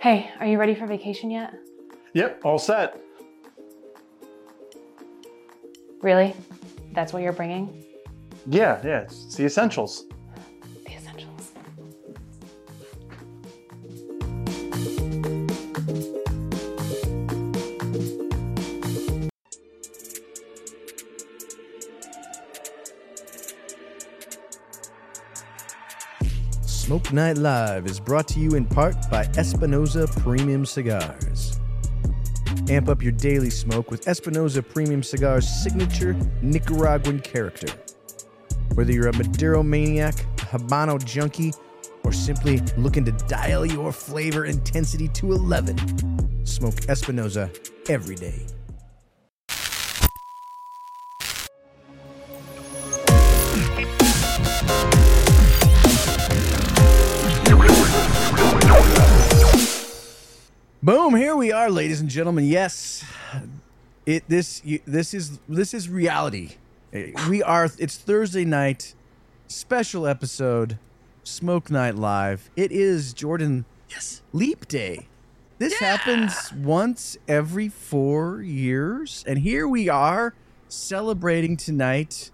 Hey, are you ready for vacation yet? Yep, all set. Really? That's what you're bringing? Yeah, yeah, it's the essentials. Night Live is brought to you in part by Espinosa Premium Cigars. Amp up your daily smoke with Espinosa Premium Cigars' signature Nicaraguan character. Whether you're a Maduro maniac, a Habano junkie, or simply looking to dial your flavor intensity to 11, smoke Espinosa every day. Are, ladies and gentlemen. Yes, it this you- this is this is reality. Eh, We are. It's Thursday night, special episode, Smoke Night Live. It is Jordan. Yes, Leap Day. This happens once every four years, and here we are celebrating tonight,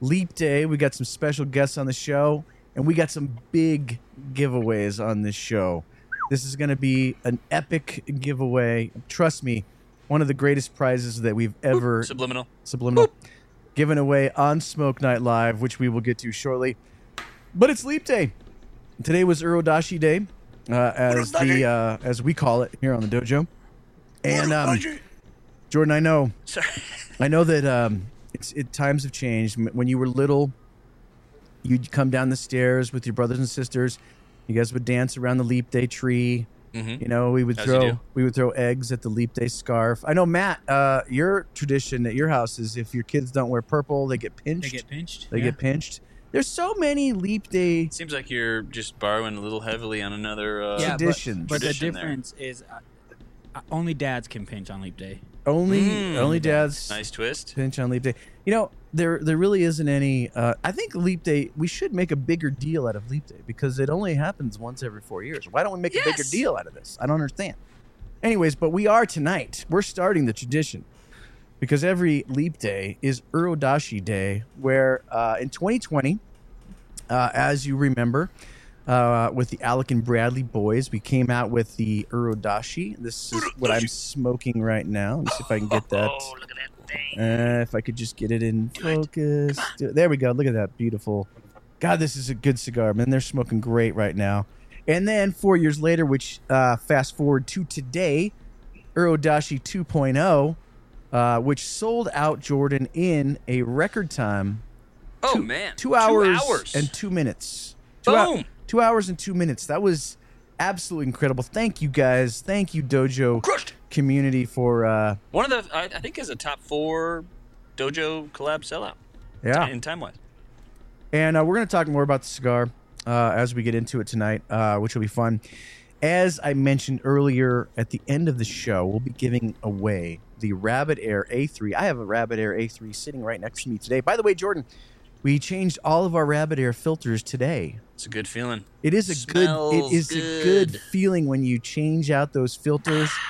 Leap Day. We got some special guests on the show, and we got some big giveaways on this show. This is going to be an epic giveaway. Trust me, one of the greatest prizes that we've ever Subliminal. subliminal given away on Smoke Night Live, which we will get to shortly. But it's Leap Day. Today was Uru Doshi Day, uh, as the uh, as we call it here on the dojo. And um, Jordan, I know, Sorry. I know that um, it's it times have changed. When you were little, you'd come down the stairs with your brothers and sisters. You guys would dance around the Leap Day tree. Mhm. You know, we would As throw we would throw eggs at the Leap Day scarf. I know, Matt. Uh, your tradition at your house is if your kids don't wear purple, they get pinched. They get pinched. They yeah. get pinched. There's so many Leap Day. Seems like you're just borrowing a little heavily on another. Uh, yeah, but- But, the Tradition there. difference is uh, uh, only dads can pinch on leap day. Only Mm. only dads Nice twist. pinch on Leap Day. You know, there there really isn't any. Uh, I think Leap Day. We should make a bigger deal out of Leap Day because it only happens once every four years. Why don't we make a bigger deal out of this? I don't understand. Anyways, but we are tonight. We're starting the tradition because every Leap Day is Uru Doshi Day, where uh, in 2020, uh, as you remember, uh, with the Alec and Bradley boys, we came out with the Uru Doshi. This is what I'm smoking right now. Let me see if I can get that. Oh, look at that. Uh, if I could just get it in focus. Do- There we go. Look at that beautiful. God, this is a good cigar, man. They're smoking great right now. And then four years later, which uh, fast forward to today, Uru Doshi 2.0, uh, which sold out Jordan in a record time Oh two- man, two hours, hours. and two minutes. Two, hou- Boom. two hours and two minutes. That was absolutely incredible. Thank you guys. Thank you, Dojo crushed. community, for uh, One of the I, I think is a top four dojo collab sellout. yeah. In time wise. And uh, we're going to talk more about the cigar uh, as we get into it tonight, uh, which will be fun. As I mentioned earlier, at the end of the show, we'll be giving away the Rabbit Air A3. I have a Rabbit Air A3 sitting right next to me today. By the way, Jordan, we changed all of our Rabbit Air filters today. It's a good feeling. It is a good. Smells It is a good good. feeling when you change out those filters.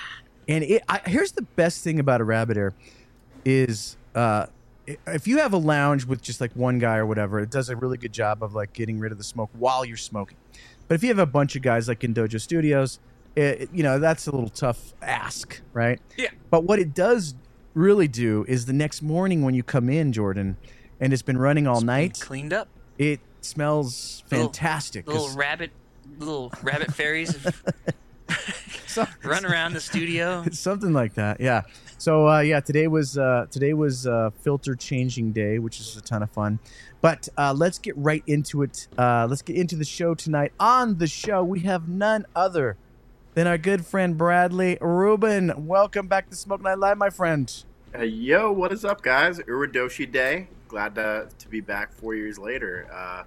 And it, I, here's the best thing about a Rabbit Air is uh, if you have a lounge with just like one guy or whatever, it does a really good job of like getting rid of the smoke while you're smoking. But if you have a bunch of guys like in Dojo Studios, it- you know that's a little tough ask, right? Yeah. But what it does really do is the next morning when you come in, Jordan, and it's been running all It's been night, Cleaned up. it smells Little- fantastic. 'cause- Little rabbit, little rabbit fairies run around the studio. something like that yeah so uh, yeah today was uh, today was uh, filter changing day which is a ton of fun but uh, let's get right into it uh, let's get into the show tonight on the show we have none other than our good friend bradley rubin welcome back to smoke night live my friend Uh, yo, what is up, guys? Uru Doshi Day. Glad to, to be back four years later, uh,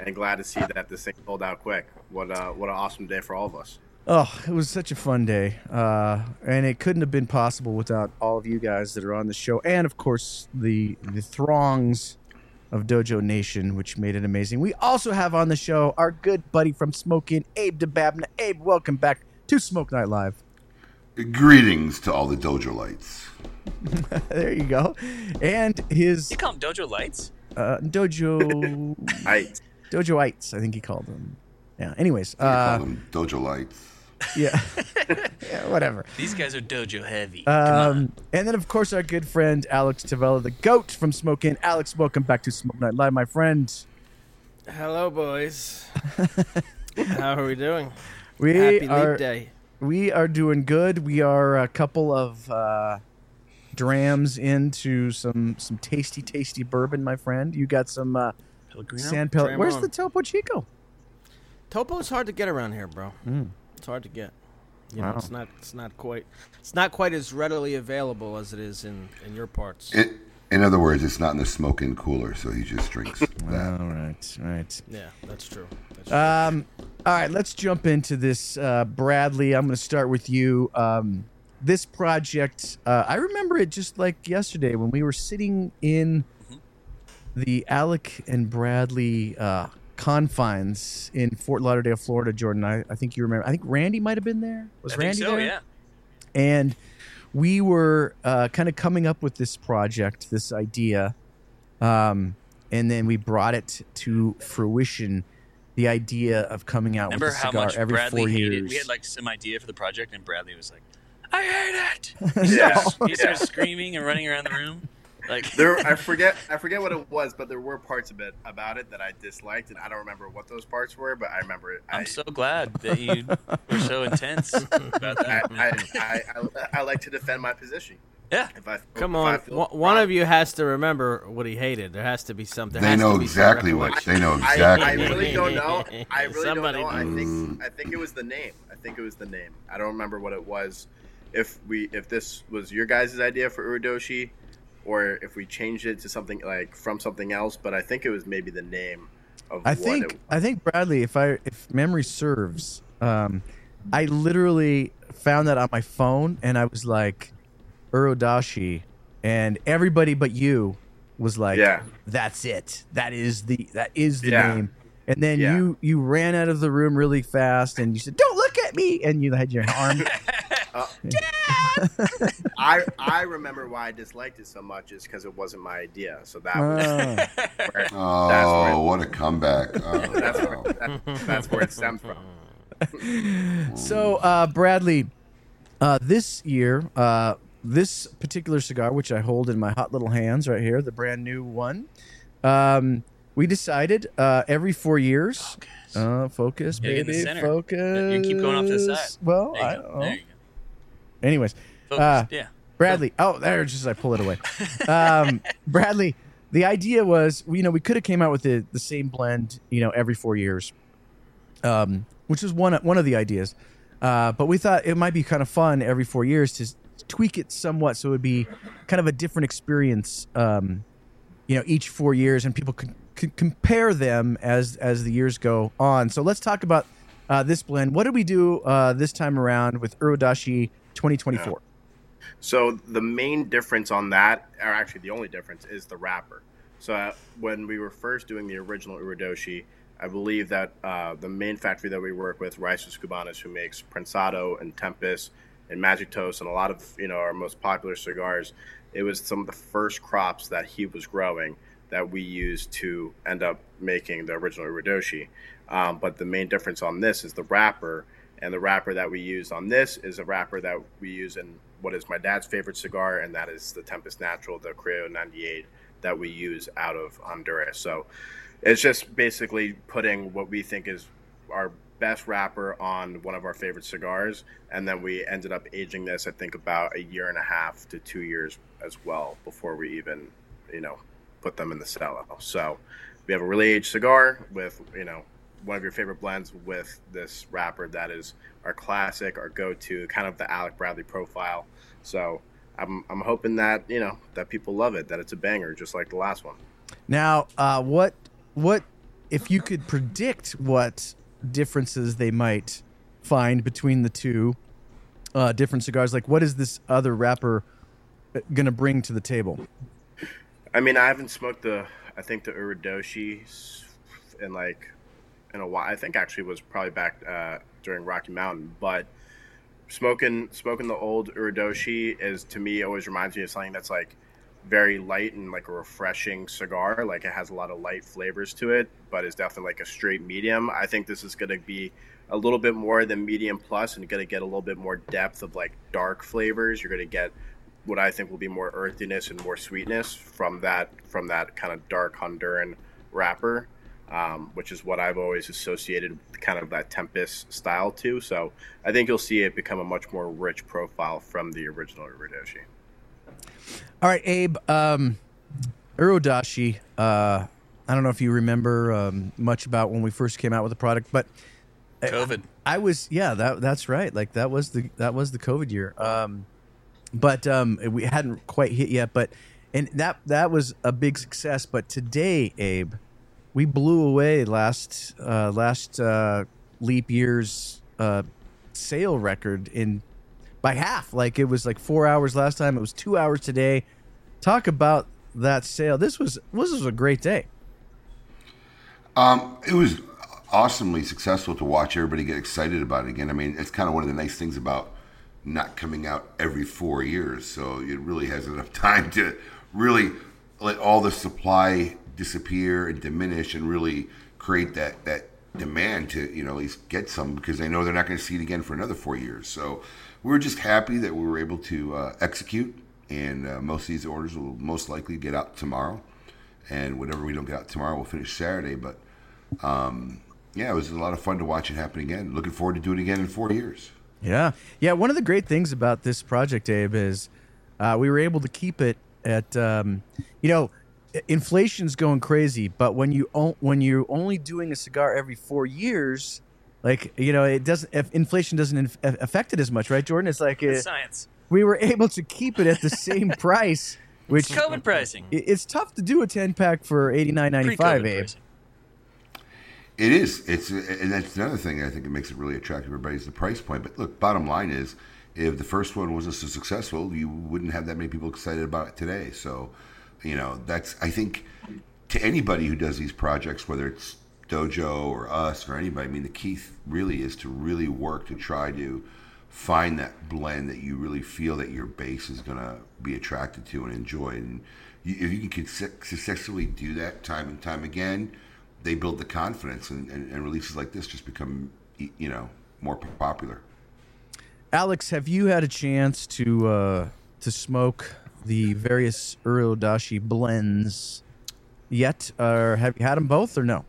and glad to see that this thing sold out quick. What uh, what an awesome day for all of us. Oh, it was such a fun day. Uh, and it couldn't have been possible without all of you guys that are on the show. And of course, the, the throngs of Dojo Nation, which made it amazing. We also have on the show our good buddy from Smoke Inn, Abe Dababneh. Abe, welcome back to Smoke Night Live. Greetings to all the Dojo lights. there you go. And his You call them Dojo Lights? uh, dojo I dojoites, I think he called them. Yeah. Anyways, uh, call them Dojo lights. yeah, yeah, whatever. These guys are Dojo heavy. Come on. Um, and then of course our good friend Alex Tavella, the goat from Smoke Inn. Alex, welcome back to Smoke Night Live, my friend. Hello, boys. How are we doing? We Happy are Leap Day. We are doing good. We are a couple of uh, drams into some some tasty, tasty bourbon, my friend. You got some uh, Pellegrino? San Pel. Where's on. the Topo Chico? Topo's hard to get around here, bro. It's hard to get. You know. Wow. it's not. It's not quite. It's not quite as readily available as it is in in your parts. In, in other words, it's not in the smoking cooler, so he just drinks that. All right, right. yeah, that's true. That's true. Um, all right, let's jump into this. Uh, Bradley, I'm going to start with you. Um, this project, uh, I remember it just like yesterday when we were sitting in the Alec and Bradley uh, confines in Fort Lauderdale, Florida. Jordan, I, I think you remember. I think Randy might have been there. Was I think Randy so, there? yeah. and we were uh, kind of coming up with this project, this idea, um, and then we brought it to fruition. The idea of coming out Remember with a how cigar much every Bradley four hated? years. We had like some idea for the project, and Bradley was like, "I hate it." yeah, He yeah. started screaming and running around the room. Like There, I forget, I forget what it was, but there were parts of it about it that I disliked, and I don't remember what those parts were, but I remember it. I'm I, so glad that you were so intense about that. I, I, I, I like to defend my position. Yeah. If I Come if I on, feel one one of you has to remember what he hated. There has to be something. They know exactly what they know exactly. I really don't know. I really Somebody don't know. I think. Mm. I think it was the name. I think it was the name. I don't remember what it was. If we if this was your guys' idea for Uru Doshi, or if we changed it to something like from something else, but I think it was maybe the name of I think I think Bradley, if I if memory serves, um, I literally found that on my phone, and I was like, Uru Doshi, and everybody but you was like, Yeah. that's it. That is the that is the Yeah. name." And then Yeah. you you ran out of the room really fast, and you said, "Don't look at me!" And you had your arm. Uh, I I remember why I disliked it so much is because it wasn't my idea. So that was Oh. where, Oh, That's where- what a comeback! Oh, that's where that, that's where it stems from. So, uh, Bradley, uh, this year, uh, this particular cigar, which I hold in my hot little hands right here, the brand new one, um, we decided uh, every four years. Uh, focus, Yeah, get in the baby, center. focus. You keep going off to the side. Well, There you I go. don't know. There you Anyways. Focus. Uh, yeah. Bradley. Oh, there, just as I pull it away. Um, Bradley, the idea was, you know, we could have came out with the, the same blend, you know, every four years, um, which is one one of the ideas. Uh, but we thought it might be kind of fun every four years to tweak it somewhat, so it would be kind of a different experience, um, you know, each four years, and people could, could compare them as as the years go on. So let's talk about uh, this blend. What did we do uh, this time around with Uru Doshi 2024? So the main difference on that, or actually the only difference, is the wrapper. So uh, when we were first doing the original Uru Doshi, I believe that uh, the main factory that we work with, Raices Cubanas, who makes Prensado and Tempest and Magic Toast and a lot of you know our most popular cigars, it was some of the first crops that he was growing that we used to end up making the original Uru Doshi. Um, but the main difference on this is the wrapper, and the wrapper that we use on this is a wrapper that we use in what is my dad's favorite cigar, and that is the Tempest Natural, the Criollo 98 that we use out of Honduras. So it's just basically putting what we think is our best wrapper on one of our favorite cigars, and then we ended up aging this, I think, about a year and a half to two years as well before we even, you know, put them in the cello. So we have a really aged cigar with, you know, one of your favorite blends with this wrapper that is our classic, our go-to, kind of the Alec Bradley profile. So I'm, I'm hoping that you know that people love it, that it's a banger, just like the last one. Now, uh, what what if you could predict what differences they might find between the two uh, different cigars? Like, what is this other wrapper going to bring to the table? I mean, I haven't smoked the, I think the Uru Doshi s- in like, in a while. I think actually was probably back uh, during Rocky Mountain, but smoking smoking the old Uru Doshi is to me always reminds me of something that's like very light and like a refreshing cigar. Like it has a lot of light flavors to it, but it's definitely like a straight medium. I think this is going to be a little bit more than medium plus and going to get a little bit more depth of like dark flavors. You're going to get what I think will be more earthiness and more sweetness from that from that kind of dark Honduran wrapper, um, which is what I've always associated kind of that Tempest style to. So I think you'll see it become a much more rich profile from the original Uru Doshi. All right, Abe. Um, Uru Doshi. Uh, I don't know if you remember um, much about when we first came out with the product, but COVID. I was yeah that that's right. Like that was the that was the COVID year. Um, but um, we hadn't quite hit yet. But and that that was a big success. But today, Abe, we blew away last uh, last uh, leap year's uh, sale record in by half. Like it was like four hours last time. It was two hours today. Talk about that sale. This was this was a great day. Um, it was awesomely successful to watch everybody get excited about it again. I mean, it's kind of one of the nice things about not coming out every four years, so it really has enough time to really let all the supply disappear and diminish, and really create that that demand to you know at least get some because they know they're not going to see it again for another four years. So we're just happy that we were able to uh, execute, and uh, most of these orders will most likely get out tomorrow, and whatever we don't get out tomorrow, we'll finish Saturday. But um, yeah, it was a lot of fun to watch it happen again. Looking forward to doing it again in four years. Yeah, yeah. One of the great things about this project, Abe, is uh, we were able to keep it at um, you know inflation's going crazy, but when you o- when you're only doing a cigar every four years, like you know it doesn't if inflation doesn't inf- affect it as much, right, Jordan? It's like uh, Science. we were able to keep it at the same price, which It's COVID pricing. it- it's tough to do a ten pack for eighty nine ninety five, Abe. pricing. It is. It's and that's another thing I think it makes it really attractive. Everybody's the price point. But look, bottom line is, if the first one wasn't so successful, you wouldn't have that many people excited about it today. So, you know, that's I think to anybody who does these projects, whether it's Dojo or us or anybody, I mean, the key really is to really work to try to find that blend that you really feel that your base is going to be attracted to and enjoy. And you, if you can successfully do that time and time again, they build the confidence, and, and, and releases like this just become, you know, more popular. Alex, have you had a chance to uh, to smoke the various Uru Doshi blends yet, or have you had them both, or no?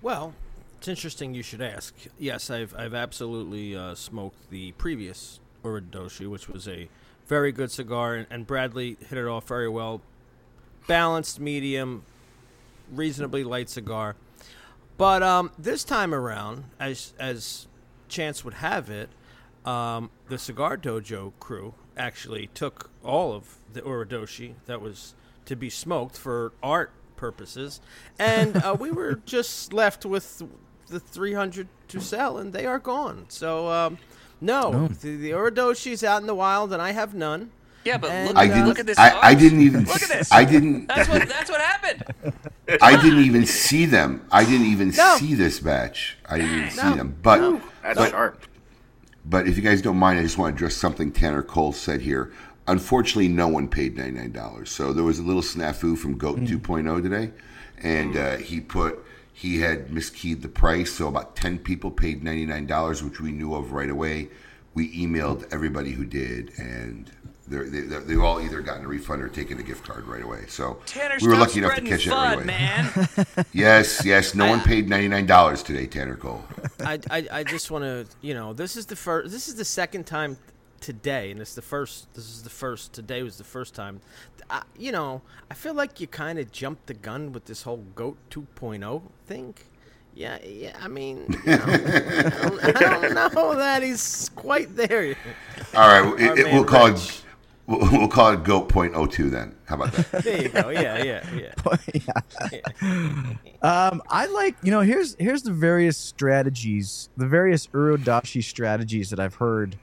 Well, it's interesting you should ask. Yes, I've I've absolutely uh, smoked the previous Uru Doshi, which was a very good cigar, and, and Bradley hit it off very well. Balanced, medium, reasonably light cigar. But um, this time around, as as chance would have it, um, the Cigar Dojo crew actually took all of the Uru Doshi that was to be smoked for art purposes, and uh, we were just left with the 300 to sell, and they are gone. So, um, no, the, the Uru Doshi's out in the wild, and I have none. Yeah, but look, I didn't. look at this. I, I didn't even. Look at this. I didn't. That's what. That's what happened. I didn't even see them. I didn't even No. see this match. I didn't even see them. But That's but sharp. But if you guys don't mind, I just want to address something Tanner Cole said here. Unfortunately, no one paid ninety nine dollars. So there was a little snafu from Goat 2.0 today, and uh, he put he had miskeyed the price. So about ten people paid ninety nine dollars, which we knew of right away. We emailed everybody who did, and they're, they they they've all either gotten a refund or taken a gift card right away. So Tanner, we were lucky enough to spreading catch it right away. man. Yes, yes. No one paid ninety nine dollars today, Tanner Cole. I, I, I just want to, you know, this is the first, this is the second time today, and it's the first. This is the first. Today was the first time. I, you know, I feel like you kind of jumped the gun with this whole Goat 2.0 thing. Yeah, yeah. I mean, you know, I, don't, I don't know that he's quite there. All right, it, it, we'll call Rich. it we'll, we'll call it Goat Point oh two then. How about that? There you go. Yeah, yeah, yeah. Um, I like you know here's here's the various strategies, the various Uru Doshi strategies that I've heard,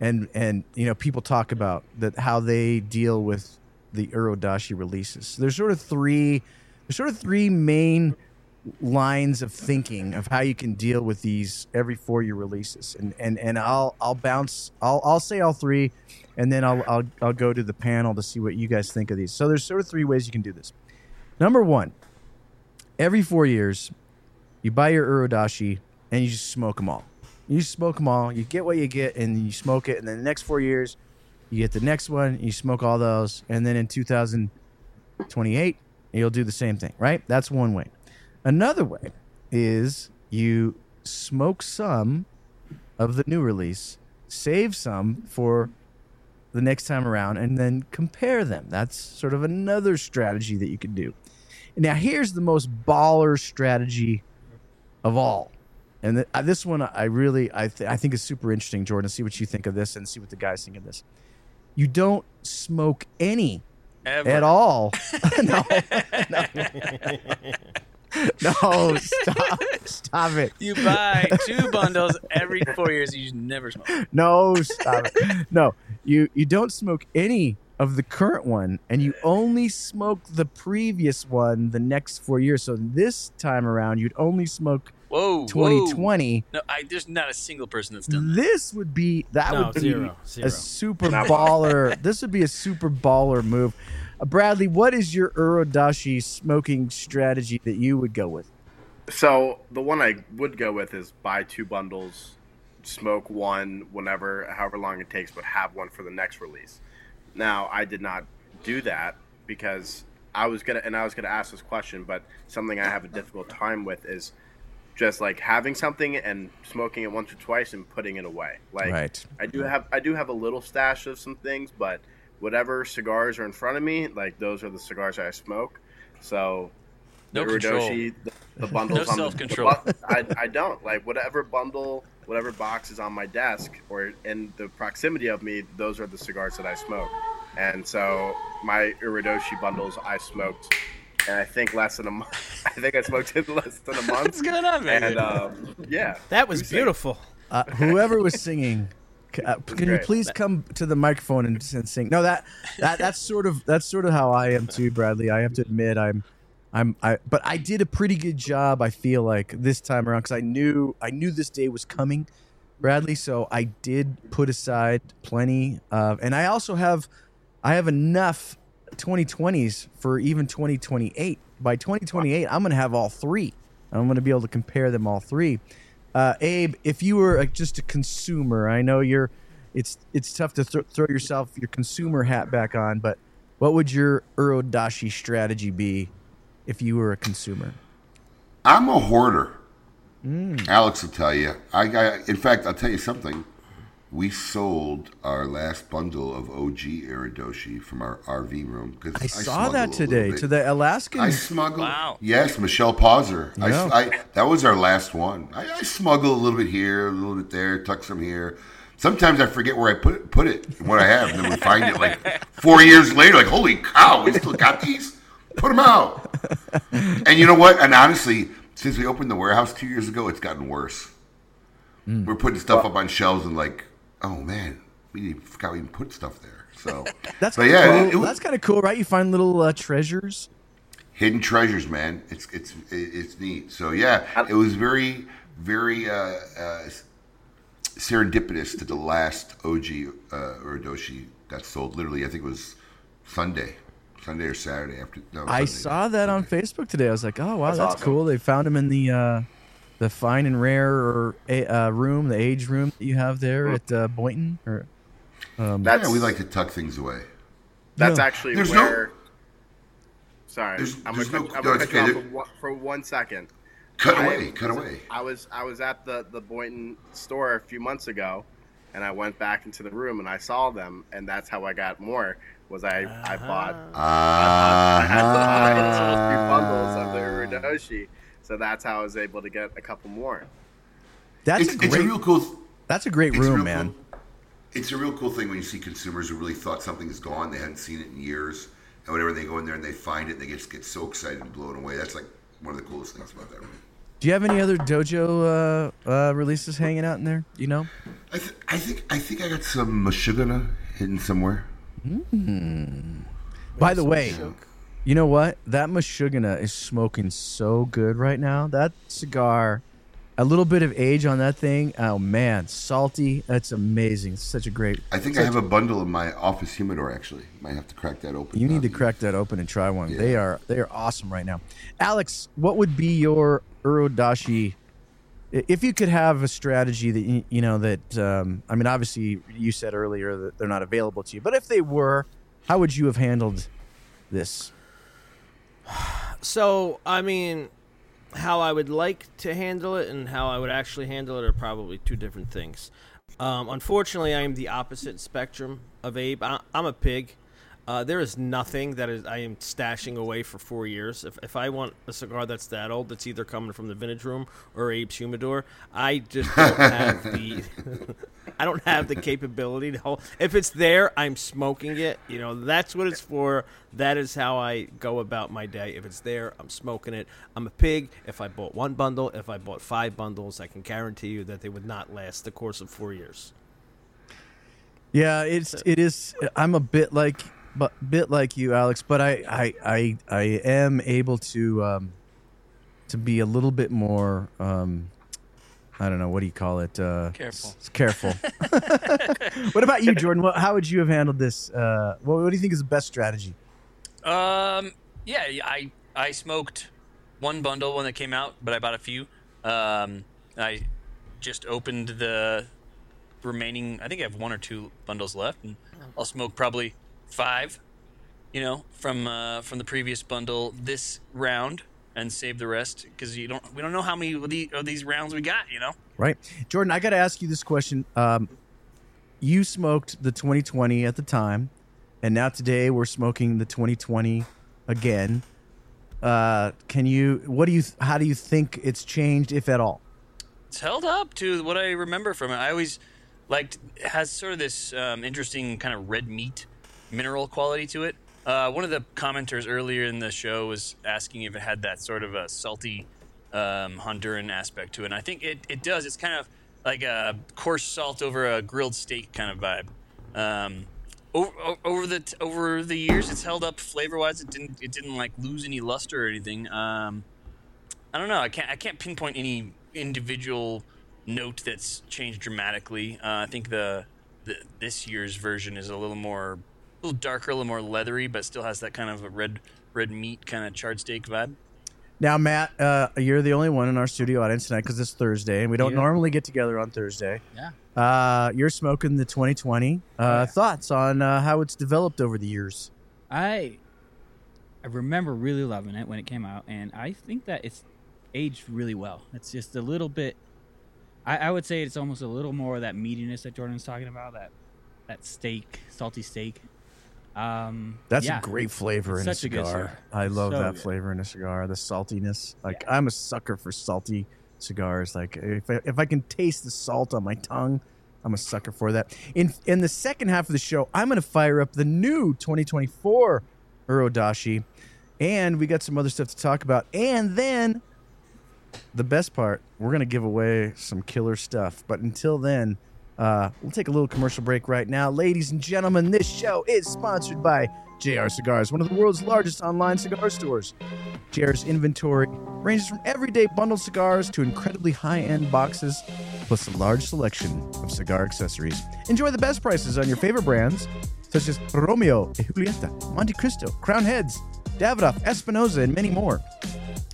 and and you know people talk about that how they deal with the Uru Doshi releases. There's sort of three, there's sort of three main lines of thinking of how you can deal with these every four year releases, and and and I'll I'll bounce. I'll I'll say all three, and then I'll I'll I'll go to the panel to see what you guys think of these. So there's sort of three ways you can do this. Number one, every four years, you buy your Uru Doshi and you just smoke them all. You smoke them all. You get what you get, and you smoke it. And then the next four years, you get the next one. You smoke all those, and then in 2028, you'll do the same thing. Right? That's one way. Another way is you smoke some of the new release, save some for the next time around, and then compare them. That's sort of another strategy that you can do. Now, here's the most baller strategy of all. And th- uh, this one, I really, I, th- I think is super interesting, Jordan. See what you think of this, and see what the guys think of this. You don't smoke any Ever. at all. no, no, no, stop, stop it. You buy two bundles every four years. You never smoke. No, stop it. No, you you don't smoke any of the current one, and you only smoke the previous one the next four years. So this time around, you'd only smoke Whoa, whoa. 2020. No, I, there's not a single person that's done that. This would be that No, would be zero, zero. a super baller. this would be a super baller move. Bradley, what is your Uru Doshi smoking strategy that you would go with? So the one I would go with is buy two bundles, smoke one whenever, however long it takes, but have one for the next release. Now I did not do that because I was gonna, and I was gonna ask this question, but something I have a difficult time with is just like having something and smoking it once or twice and putting it away. Like Right. I do have, I do have a little stash of some things, but whatever cigars are in front of me, like those are the cigars I smoke. So No the control. Uru Doshi, the, the bundles No on self-control. I, I don't like whatever bundle, whatever box is on my desk or in the proximity of me. Those are the cigars that I smoke, and so my Uru Doshi bundles I smoked, and I think less than a month. I think I smoked it less than a month. What's going on, man? And um, yeah, That was Who's beautiful. Uh, whoever was singing, c- uh, can you please come to the microphone and, and sing? No, that that that's sort of that's sort of how I am too, Bradley. I have to admit, I'm, I'm, I. But I did a pretty good job. I feel like this time around because I knew I knew this day was coming, Bradley. So I did put aside plenty of, and I also have, I have enough 2020s for even 2028. By 2028, I'm gonna have all three. I'm gonna be able to compare them all three. Uh, Abe, if you were just a consumer, I know you're. It's it's tough to th- throw yourself your consumer hat back on, but what would your Uru Doshi strategy be if you were a consumer? I'm a hoarder. Mm. Alex will tell you. I, I, in fact, I'll tell you something. We sold our last bundle of OG Uru Doshi from our RV room because I saw that today to the Alaskan. I smuggled. Wow. Yes, Michelle Pauser. Yeah. I, I, that was our last one. I, I smuggle a little bit here, a little bit there, tuck some here. Sometimes I forget where I put it, put it, and what I have, and then we find it like four years later. Like, holy cow, we still got these. Put them out. And you know what? And honestly, since we opened the warehouse two years ago, it's gotten worse. Hmm. We're putting stuff up on shelves and like, oh man, we didn't- forgot we even put stuff there. So that's but kinda yeah, cool. it- it was- that's kind of cool, right? You find little uh, treasures. hidden treasures, man. It's it's it's neat. So yeah, it was very very uh, uh, serendipitous that the last OG uh, Uru Doshi got sold. Literally, I think it was Sunday, Sunday or Saturday after. No, I Sunday. saw that on Facebook today. I was like, oh wow, that's, That's awesome. cool. They found him in the uh, the fine and rare uh, room, the age room that you have there at uh, Boynton. Or that's Yeah, we like to tuck things away. that's Yeah. actually There's no- where. Sorry, There's- I'm gonna no- cut, I'm gonna it's cut you off for for one second. Cut I- away, cut away. I was I was at the the Boynton store a few months ago, and I went back into the room and I saw them, and that's how I got more. Was I I bought I had Uh, those three bundles of the Uru Doshi, so that's how I was able to get a couple more. that's it's, a it's a great. real cool. that's a great It's a room, man. cool- it's a real cool thing when you see consumers who really thought something is gone, they hadn't seen it in years, and whenever they go in there and they find it, they just get so excited and blown away. That's like one of the coolest things about that room. Do you have any other dojo uh, uh, releases hanging out in there? You know? I, th- I think I think I got some Mashugana hidden somewhere. By the way, You know what? That Meshuggah is smoking so good right now. That cigar, a little bit of age on that thing. Oh man, salty. That's amazing. It's such a great. I think I have a bundle in my office humidor. Actually, might have to crack that open. You need to crack that open and try one. Yeah. They are they are awesome right now. Alex, what would be your Uru Doshi? If you could have a strategy that you, you know that um, I mean, obviously you said earlier that they're not available to you, but if they were, how would you have handled this? So, I mean, how I would like to handle it and how I would actually handle it are probably two different things. Um, unfortunately, I am the opposite spectrum of Abe. I, I'm a pig. Uh, there is nothing that is I am stashing away for four years. If, if I want a cigar that's that old, that's either coming from the vintage room or Abe's humidor. I just don't have the I don't have the capability to hold. If it's there, I'm smoking it. You know, that's what it's for. That is how I go about my day. If it's there, I'm smoking it. I'm a pig. If I bought one bundle, if I bought five bundles, I can guarantee you that they would not last the course of four years. Yeah, it's it is. I'm a bit like, but bit like you, Alex. But I I I, I am able to um, to be a little bit more. Um, I don't know what do you call it. Uh, Careful. s- careful. what about you, Jordan? What, how would you have handled this? Uh, what, what do you think is the best strategy? Um, yeah, I I smoked one bundle when it came out, but I bought a few. Um, I just opened the remaining. I think I have one or two bundles left, and I'll smoke probably five. You know, from uh, from the previous bundle this round, and save the rest because you don't. We don't know how many of, the, of these rounds we got. You know. Right, Jordan. I got to ask you this question. Um, you smoked the 2020 at the time, and now today we're smoking the 2020 again. Uh, can you? What do you? How do you think it's changed, if at all? it's held up to what I remember from it. I always liked it has sort of this um, interesting kind of red meat mineral quality to it. Uh, one of the commenters earlier in the show was asking if it had that sort of a salty um, Honduran aspect to it. And I think it, it does. It's kind of like a coarse salt over a grilled steak kind of vibe. Um, over, over the over the years, it's held up flavor wise. It didn't it didn't like lose any luster or anything. Um, I don't know. I can't. I can't pinpoint any individual note that's changed dramatically. Uh, I think the, the this year's version is a little more, a little darker, a little more leathery, but still has that kind of a red red meat kind of charred steak vibe. Now, Matt, uh, you're the only one in our studio audience tonight because it's Thursday, and we don't Yeah. normally get together on Thursday. Yeah. Uh, you're smoking the 2020. Uh, yeah. Thoughts on uh, how it's developed over the years? I I remember really loving it when it came out, and I think that it's aged really well. It's just a little bit. I, I would say it's almost a little more of that meatiness that Jordan's talking about. That that steak, salty steak. Um, That's yeah. a great flavor in a Such a cigar. I love So that good. flavor in a cigar. The saltiness. Like I'm a sucker for salty cigars. Like if I, if I can taste the salt on my tongue, I'm a sucker for that. In in the second half of the show, I'm going to fire up the new 2024 Uru Doshi, and we got some other stuff to talk about. And then the best part, we're going to give away some killer stuff. But until then, uh, we'll take a little commercial break right now. Ladies and gentlemen, this show is sponsored by JR Cigars, one of the world's largest online cigar stores. JR's inventory ranges from everyday bundled cigars to incredibly high end boxes, plus a large selection of cigar accessories. Enjoy the best prices on your favorite brands, such as Romeo e Julieta, Monte Cristo, Crowned Heads, Davidoff, Espinosa, and many more.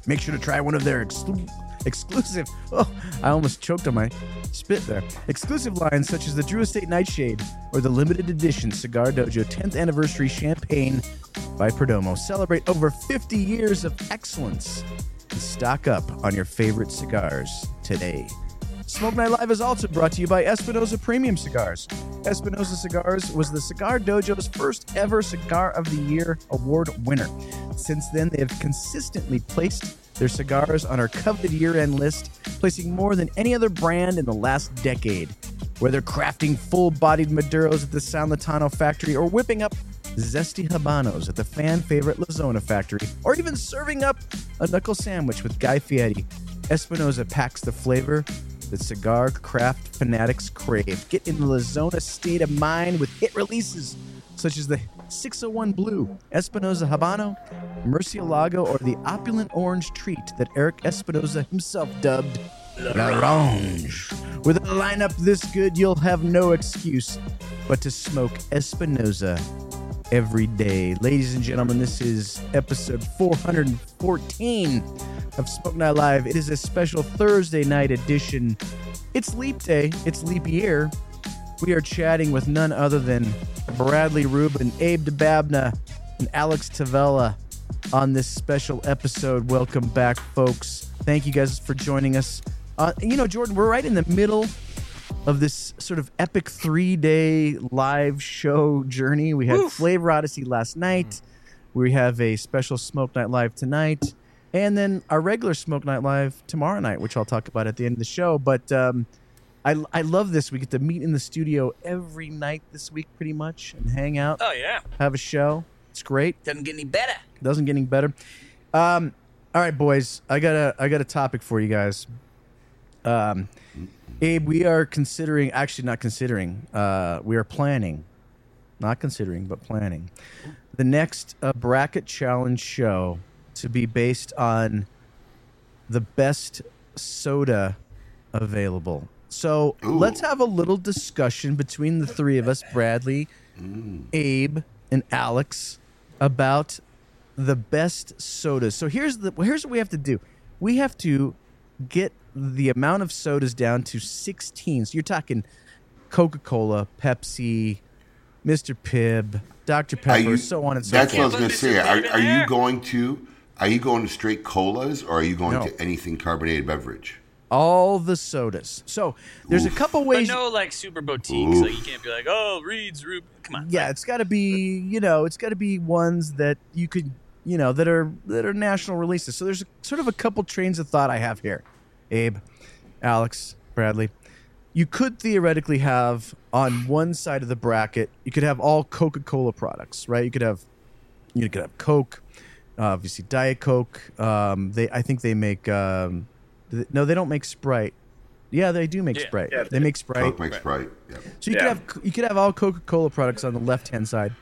Make sure to try one of their exclu- exclusive. Oh, I almost choked on my spit there. Exclusive lines such as the Drew Estate Nightshade or the limited edition Cigar Dojo 10th Anniversary Champagne by Perdomo. Celebrate over 50 years of excellence and stock up on your favorite cigars today. Smoke Night Live is also brought to you by Espinosa Premium Cigars. Espinosa Cigars was the Cigar Dojo's first ever Cigar of the Year award winner. Since then, they have consistently placed their cigars on our coveted year end list, placing more than any other brand in the last decade. Whether crafting full bodied Maduros at the San Lotano factory or whipping up zesty Habanos at the fan favorite La Zona factory, or even serving up a knuckle sandwich with Guy Fieri, Espinosa packs the flavor that cigar craft fanatics crave. Get in the La Zona state of mind with hit releases such as the 601 Blue, Espinosa Habano, Murcielago, or the opulent orange treat that Eric Espinosa himself dubbed L'Orange. With a lineup this good, you'll have no excuse but to smoke Espinosa every day. Ladies and gentlemen, this is episode 414 of Smoke Night Live. It is a special Thursday night edition. It's leap day, it's leap year. We are chatting with none other than Bradley Rubin, Abe Dababneh, and Alex Tavella on this special episode. Welcome back, folks. Thank you guys for joining us. Uh, you know, Jordan, we're right in the middle of this sort of epic three day live show journey. We had Flavor Odyssey last night. We have a special Smoke Night Live tonight. And then our regular Smoke Night Live tomorrow night, which I'll talk about at the end of the show. But um, I, I love this. We get to meet in the studio every night this week, pretty much, and hang out, Oh yeah, have a show. It's great doesn't get any better. doesn't get any better. Um, all right, boys, I got a I got a topic for you guys. Um, Abe, we are considering, actually not considering, uh, we are planning, not considering, but planning, the next uh, bracket challenge show to be based on the best soda available. So Ooh. let's have a little discussion between the three of us, Bradley, mm. Abe, and Alex, about the best sodas. So here's the here's what we have to do. We have to get the amount of sodas down to 16. So you're talking Coca-Cola, Pepsi, Mr. Pibb, Dr. Are Pepper, you- so on and so forth. That's what I was going to say. Are, are you going to are you going to straight colas or are you going No. to anything carbonated beverage? All the sodas. So there's a couple But ways. no, like super boutiques. Like you can't be like, oh, Reed's, Rube. Come on. yeah, it's got to be you know it's got to be ones that you could you know that are that are national releases. So there's a, sort of a couple trains of thought I have here, Abe, Alex, Bradley. You could theoretically have on one side of the bracket, you could have all Coca-Cola products, right? You could have you could have Coke, obviously Diet Coke. Um, they I think they make um, th- no, they don't make Sprite. Yeah, they do make Yeah. Sprite. Yeah, they make Sprite. Coke makes Sprite. Yep. So you Yeah. could have you could have all Coca Cola products on the left hand side,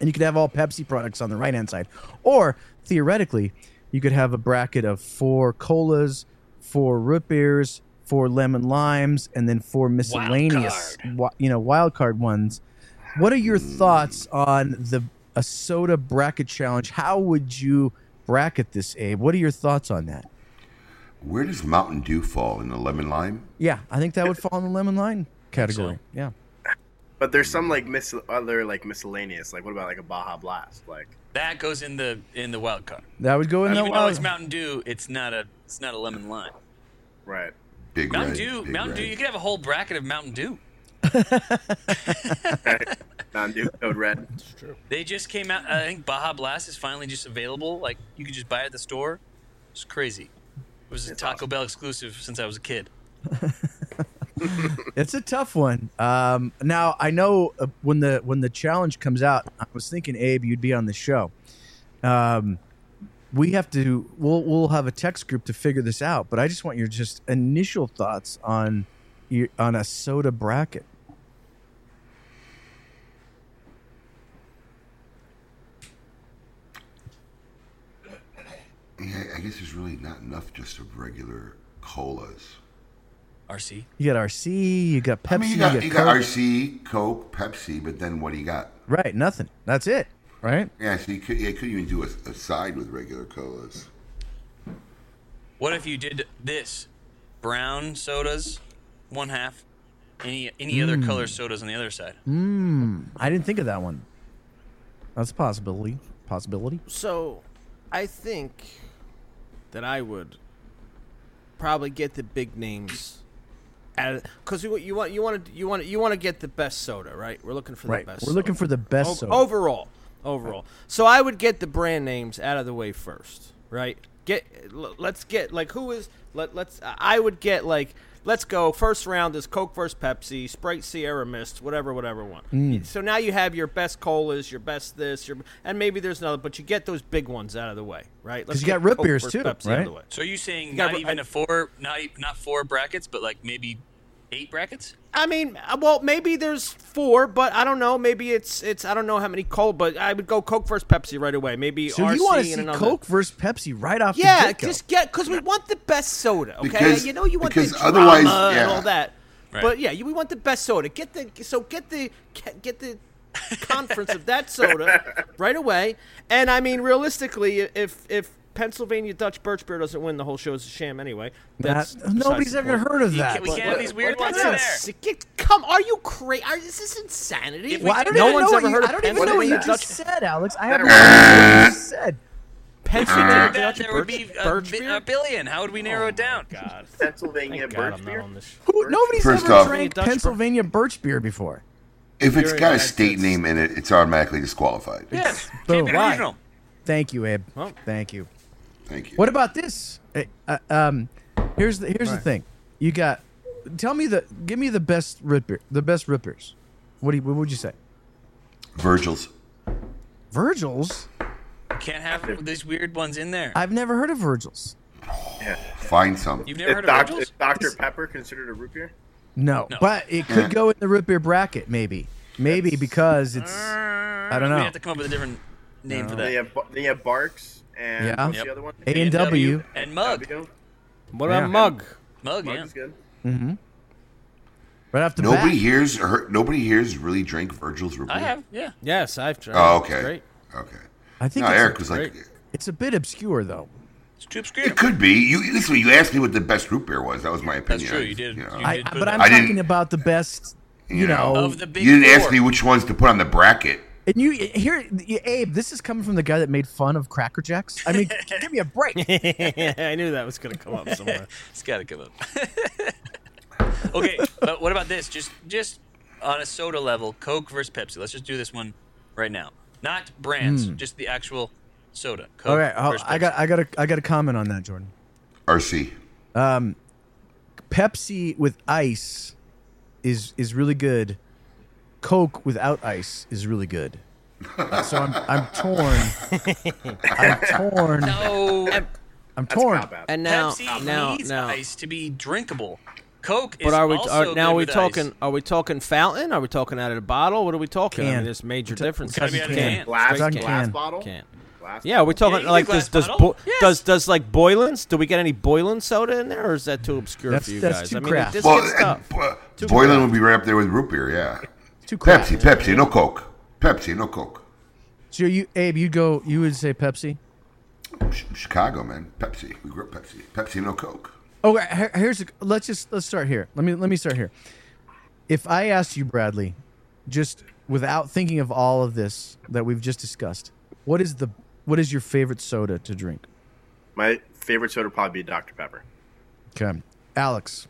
and you could have all Pepsi products on the right hand side, or theoretically, you could have a bracket of four colas, four root beers, four lemon limes, and then four miscellaneous, wi- you know, wild card ones. What are your thoughts on the a soda bracket challenge? How would you bracket this, Abe? What are your thoughts on that? Where does Mountain Dew fall in the lemon lime? Yeah, I think that would fall in the lemon lime category. Yeah. But there's some like mis- other like miscellaneous. Like what about like a Baja Blast? Like That goes in the in the wild card. That would go in the Even though wild. it's Mountain Dew, it's not a it's not a lemon lime. right. Big Mountain Red, Dew, Big Mountain Red. Dew. You could have a whole bracket of Mountain Dew. Mountain Dew Code Red. It's true. They just came out. I think Baja Blast is finally just available. Like you could just buy it at the store. It's crazy. It was a It's Taco awesome. Bell exclusive since I was a kid. It's a tough one. Um, now I know uh, when the when the challenge comes out, I was thinking Abe, you'd be on the show. Um, we have to. We'll we'll have a text group to figure this out. But I just want your just initial thoughts on your, on a soda bracket. Yeah, I guess there's really not enough just of regular colas. RC. You got RC, you got Pepsi, I mean, you got, you got Coke. RC, Coke, Pepsi, but then what do you got? right? Nothing. That's it. Right? Yeah, so you could, you could even do a, a side with regular colas. What if you did this? Brown sodas, one half. Any any other hmm. color sodas on the other side? Mmm. I didn't think of that one. That's a possibility. Possibility. So, I think that I would probably get the big names, because you, you want you want to you want you want to get the best soda, right? We're looking for Right. the best. We're looking for the best O- soda. overall. Overall, so I would get the brand names out of the way first, right? Get l- let's get like who is let let's I would get like let's go. First round is Coke versus Pepsi, Sprite Sierra Mist, whatever, whatever one. Mm. So now you have your best colas, your best this, your and maybe there's another, but you get those big ones out of the way, right? Let's you got get root beers too, Pepsi out of right? the way. So are you saying Yeah, not but even I- a four, not not four brackets, but like maybe eight brackets? I mean, uh, well, maybe there's four, but I don't know. Maybe it's it's I don't know how many Coke, but I would go Coke versus Pepsi right away. Maybe So RC you want to and see another. Coke versus Pepsi right off Yeah, the just get because we want the best soda. Okay, Because- you know you want because the otherwise, drama and yeah. all that. Right. But yeah, you, we want the best soda. Get the so get the get the conference of that soda right away. And I mean, realistically, if if Pennsylvania Dutch Birch Beer doesn't win, the whole show is a sham anyway. That's That- nobody's ever point. heard of You that. can't- we can't have these weird What- ones in there. get- Come, are you crazy? Is this insanity? If we Well, I don't no even one's know ever what you, heard of I don't even know what you Pennsylvania just said, Alex. I have no idea what you just said. Pennsylvania That, Dutch there would Birch, be a, Birch bi- beer. a billion. How would we narrow oh it down? God, Pennsylvania thank God birch I'm beer. not on this. Who, nobody's First ever off- drank Dutch Pennsylvania birch beer before. If it's You're- got a state name in it, it's automatically disqualified. Yeah, Boom. can't be Why? regional. Thank you, Abe. Well- Thank you. Thank you. What about this? Uh, uh, um, here's the here's the thing. You got. Tell me the. Give me the best root beer. The best rippers. What do you, What would you say? Virgil's. Virgil's. Can't have these weird ones in there. I've never heard of Virgil's. Yeah. Find some. You've never Is, heard of Virgil's? Dr. Pepper considered a root beer? No, No. but it could go in the root beer bracket, maybe. Maybe because it's. I don't know. We know. have to come up with a different name for Then you that. have, Bar- then you have Barq's and Yeah. what's Yep. the other one? A and W. and Mug. W? What Yeah. about mug? Mug, Mug yeah. is good. Mm-hmm. Right off the Nobody bat. here's heard, nobody here's really drank Virgil's root beer. I have, yeah. Yes, I've tried. Oh, It's okay. great. Okay. I think No, it's, Eric was like, it's a bit obscure though. It's too obscure. it could be. You listen. You asked me what the best root beer was. That was my opinion. That's true, you did. know. You I, did put but. I'm I didn't- talking about the best. You, You know, know. Of the big You didn't ask me which ones to put on the bracket. And you here, Abe. This is coming from the guy that made fun of Cracker Jacks. I mean, give me a break. I knew that was going to come up somewhere. It's got to come up. okay, but what about this? Just just on a soda level, Coke versus Pepsi. Let's just do this one right now. Not brands, just the actual soda. Coke All right, I'll, I got, I got, a, I got a comment on that, Jordan. RC. Um, Pepsi with ice is is really good. Coke without ice is really good. so I'm I'm torn. I'm torn. No, I'm torn. Cop out. And now, Pepsi now, needs now. ice to be drinkable. Coke is But are we also are, now? good Are we talking? ice. Are we talking fountain? Are we talking out of the bottle? What are we talking? I Can. mean, there's major differences. Gotta be out of Can. can. Glass, Straight glass can. bottle? Can. Glass Yeah, we're talking Yeah, like does does. Bo- Yes. does does like Boylan's? Do we get any Boylan soda in there, or is that too obscure That's- for you that's guys? too I mean, craft. this Well, gets uh, tough. Too Boylan craft. would be right up there with root beer. Yeah. Too craft. Pepsi. Pepsi. No Coke. Pepsi. No Coke. So you, Abe, you go. You would say Pepsi. Chicago, man. Pepsi. We grew up Pepsi. Pepsi. No Coke. Oh, here- here's. A, let's just let's start here. Let me let me start here. If I asked you, Bradley, just without thinking of all of this that we've just discussed, what is the what is your favorite soda to drink? My favorite soda would probably be Dr. Pepper. Okay, Alex.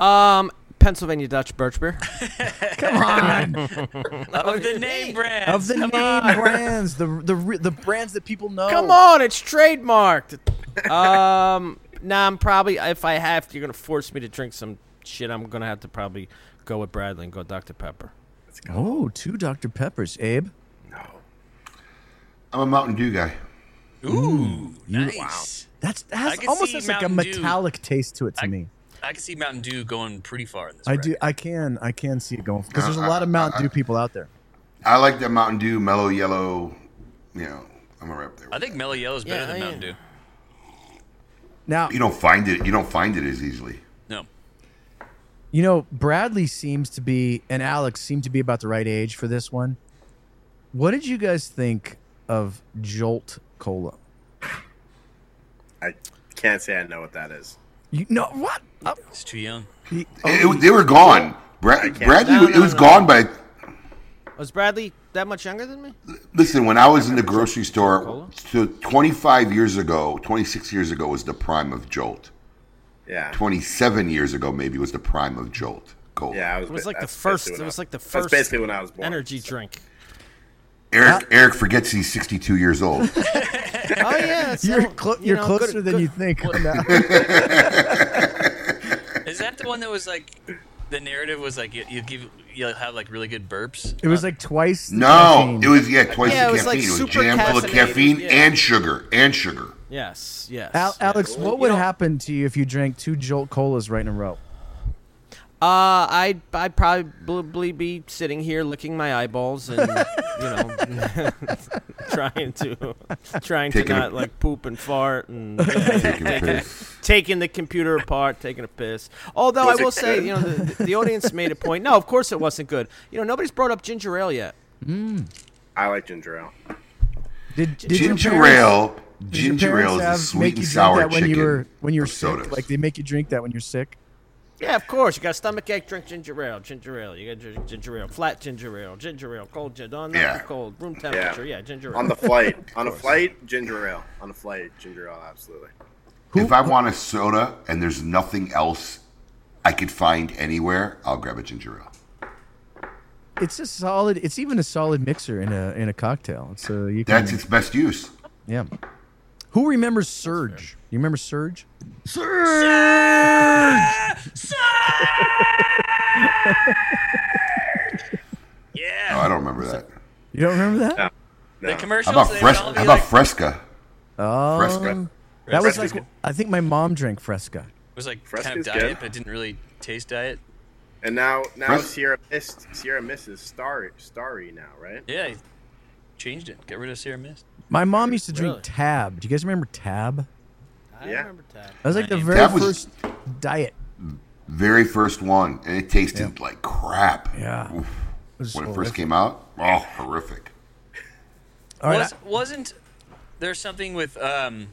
Um, Pennsylvania Dutch Birch beer. Come on. Of the name brands. of the Come name on. brands, the the the brands that people know. Come on, it's trademarked. um, nah, I'm probably if I have to, you're gonna force me to drink some shit. I'm gonna have to probably go with Bradley and go Dr Pepper. Oh, two Dr. Peppers, Abe. No, I'm a Mountain Dew guy. Ooh, nice. That's that has almost has like a Mountain Dew. metallic taste to it to I- me. I can see Mountain Dew going pretty far in this. I do. I can. I can see it going because there's a lot of Mountain Dew people out there. I like that Mountain Dew mellow yellow. You know, I'm right up there. I think Mellow Yellow is better Yeah, than I- Mountain Dew. Now, you don't find it. You don't find it as easily. No. you know, Bradley seems to be and Alex seem to be about the right age for this one. What did you guys think of Jolt Cola? I can't say I know what that is. You know what? Oh, It's too young. he- oh. It- it- they were gone. Brad, Bradley, No, it was no. gone by. Was Bradley that much younger than me? Listen, when I was in the grocery store, so 25 years ago, 26 years ago was the prime of Jolt. Yeah. 27 years ago, maybe was the prime of Jolt. Cola. Yeah, was, It was like the first. It when was like the That's first basically when I was born. energy drink. Eric Eric forgets he's 62 years old. Oh yeah, it's you're so- clo- you you're know, closer good- than good- you think. on that. Is that the one that was like the narrative was like you, you give you'll have like really good burps? It was like twice. the No, caffeine. it was yeah twice Yeah, the it was, like, caffeine. it was super jam full of caffeinated, caffeine yeah. and sugar and sugar. Yes, yes. Al- yes. Alex, what would know, happen to you if you drank two Jolt Colas right in a row? Uh, I'd I'd probably be sitting here licking my eyeballs and you know trying to trying Taking to a- not like poop and fart and Taking taking the computer apart, taking a piss. Although Was I will say, good? you know, the, the audience made a point. No, of course it wasn't good. You know, nobody's brought up ginger ale yet. I like ginger ale. Did, did Ginger ale. Ginger ale is a sweet and sour that when chicken. you were when you're sick? sodas. Like they make you drink that when you're sick. Yeah, of course. You got a stomach ache, drink ginger ale. Ginger ale. You got ginger, ginger ale. Flat ginger ale. Ginger ale. Cold ginger. On Yeah. cold. Room temperature. Yeah, ginger ale. On the flight, on a flight, ginger ale. On a flight, ginger ale, absolutely. if I want a soda and there's nothing else I could find anywhere, I'll grab a ginger ale. It's a solid. It's even a solid mixer in a in a cocktail. So you can, That's its best use. yeah. Who remembers Surge? You remember Surge? Surge! Surge! yeah. No, I don't remember that. You don't remember that? No. The No. How commercials. about they would Fresca? How about like, Fresca? Oh, Fresca. that was Fresca's like. I think my mom drank Fresca. It was like Fresca's kind of diet, good. but it didn't really taste diet. And now, now Fres- Sierra Mist, Sierra Mist is starry, starry now, right? Yeah, changed it. Get rid of Sierra Mist. My mom used to drink Really? Tab. Do you guys remember Tab? I Yeah. remember that. That was like the very was- first diet. Very first one, and it tasted like crap. Yeah. Oof. It was When it first came out, oh, horrific. All right, Was, wasn't there something with um?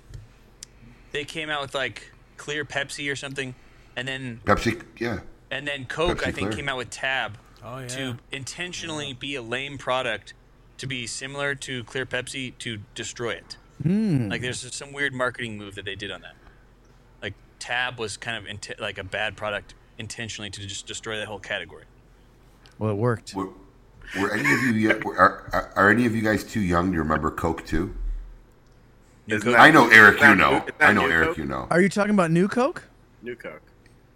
They came out with like clear Pepsi or something, and then Pepsi, yeah. and then Coke Pepsi I think Clear. came out with Tab Oh, yeah. to intentionally be a lame product to be similar to clear Pepsi to destroy it. Hmm. Like there's some weird marketing move that they did on that. Like Tab was kind of inti- like a bad product intentionally to just destroy that whole category. well, it worked. Were, were any of you yet? Were, are, are, are any of you guys too young to remember Coke too? I know Eric, you know. new- isn't that I know Eric, Coke? you know. Are you talking about New Coke? New Coke.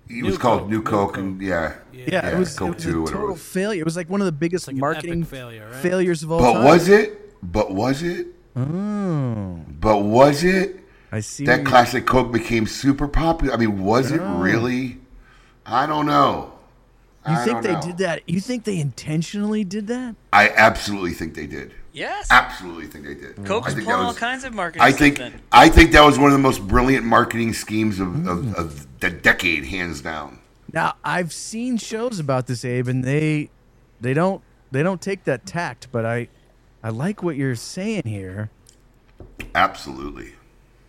It was New called Coke, New New Coke, Coke. and yeah. Yeah, it was, Coke it was two, a whatever it total was. failure. It was like one of the biggest like marketing failure, right? failures of all But time. But was it? But was it? Oh, But was it? I see. That classic Coke became super popular. I mean, was it really? I don't know. You I think they know. did that? You think they intentionally did that? I absolutely think they did. Yes. Absolutely think they did. Coke I pulling all kinds of marketing I think then. I think that was one of the most brilliant marketing schemes of, of, mm. of the decade, hands down. Now I've seen shows about this, Abe, and they they don't they don't take that tact. But I I like what you're saying here. Absolutely.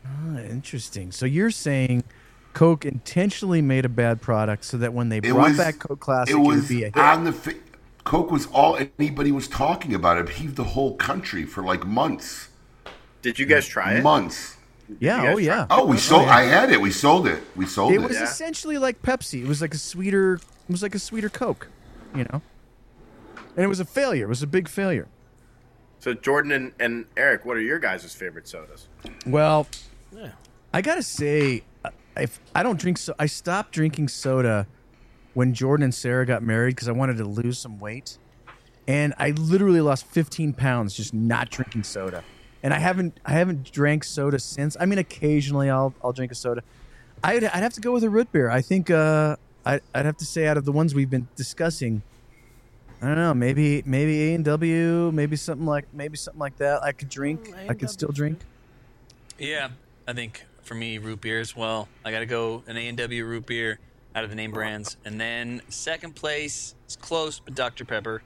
Ah, interesting. So you're saying Coke intentionally made a bad product so that when they It brought was back Coke Classic, It it, was would be a hit. on the fi- Coke was all anybody was talking about. It heaved the whole country for like months, Did you guys try it? months. yeah. Oh yeah. Oh, we sold. yeah. I had it. We sold it. We sold It it. was Yeah. essentially like Pepsi. It was like a sweeter. It was like a sweeter Coke, you know. And it was a failure. It was a big failure. So Jordan and, and Eric, what are your guys' favorite sodas? Well, Yeah. I gotta say, uh, if I don't drink, so I stopped drinking soda when Jordan and Sarah got married because I wanted to lose some weight, and I literally lost 15 pounds just not drinking soda. And I haven't, I haven't drank soda since. I mean, occasionally I'll, I'll drink a soda. I'd, I'd have to go with a root beer. I think, uh, I, I'd have to say out of the ones we've been discussing, I don't know, maybe, maybe A and W, maybe something like, maybe something like that. I could drink. Mm, I could still drink. Yeah, I think for me, root beer as well. I got to go an A and W root beer out of the name brands, and then second place is close, but Dr Pepper.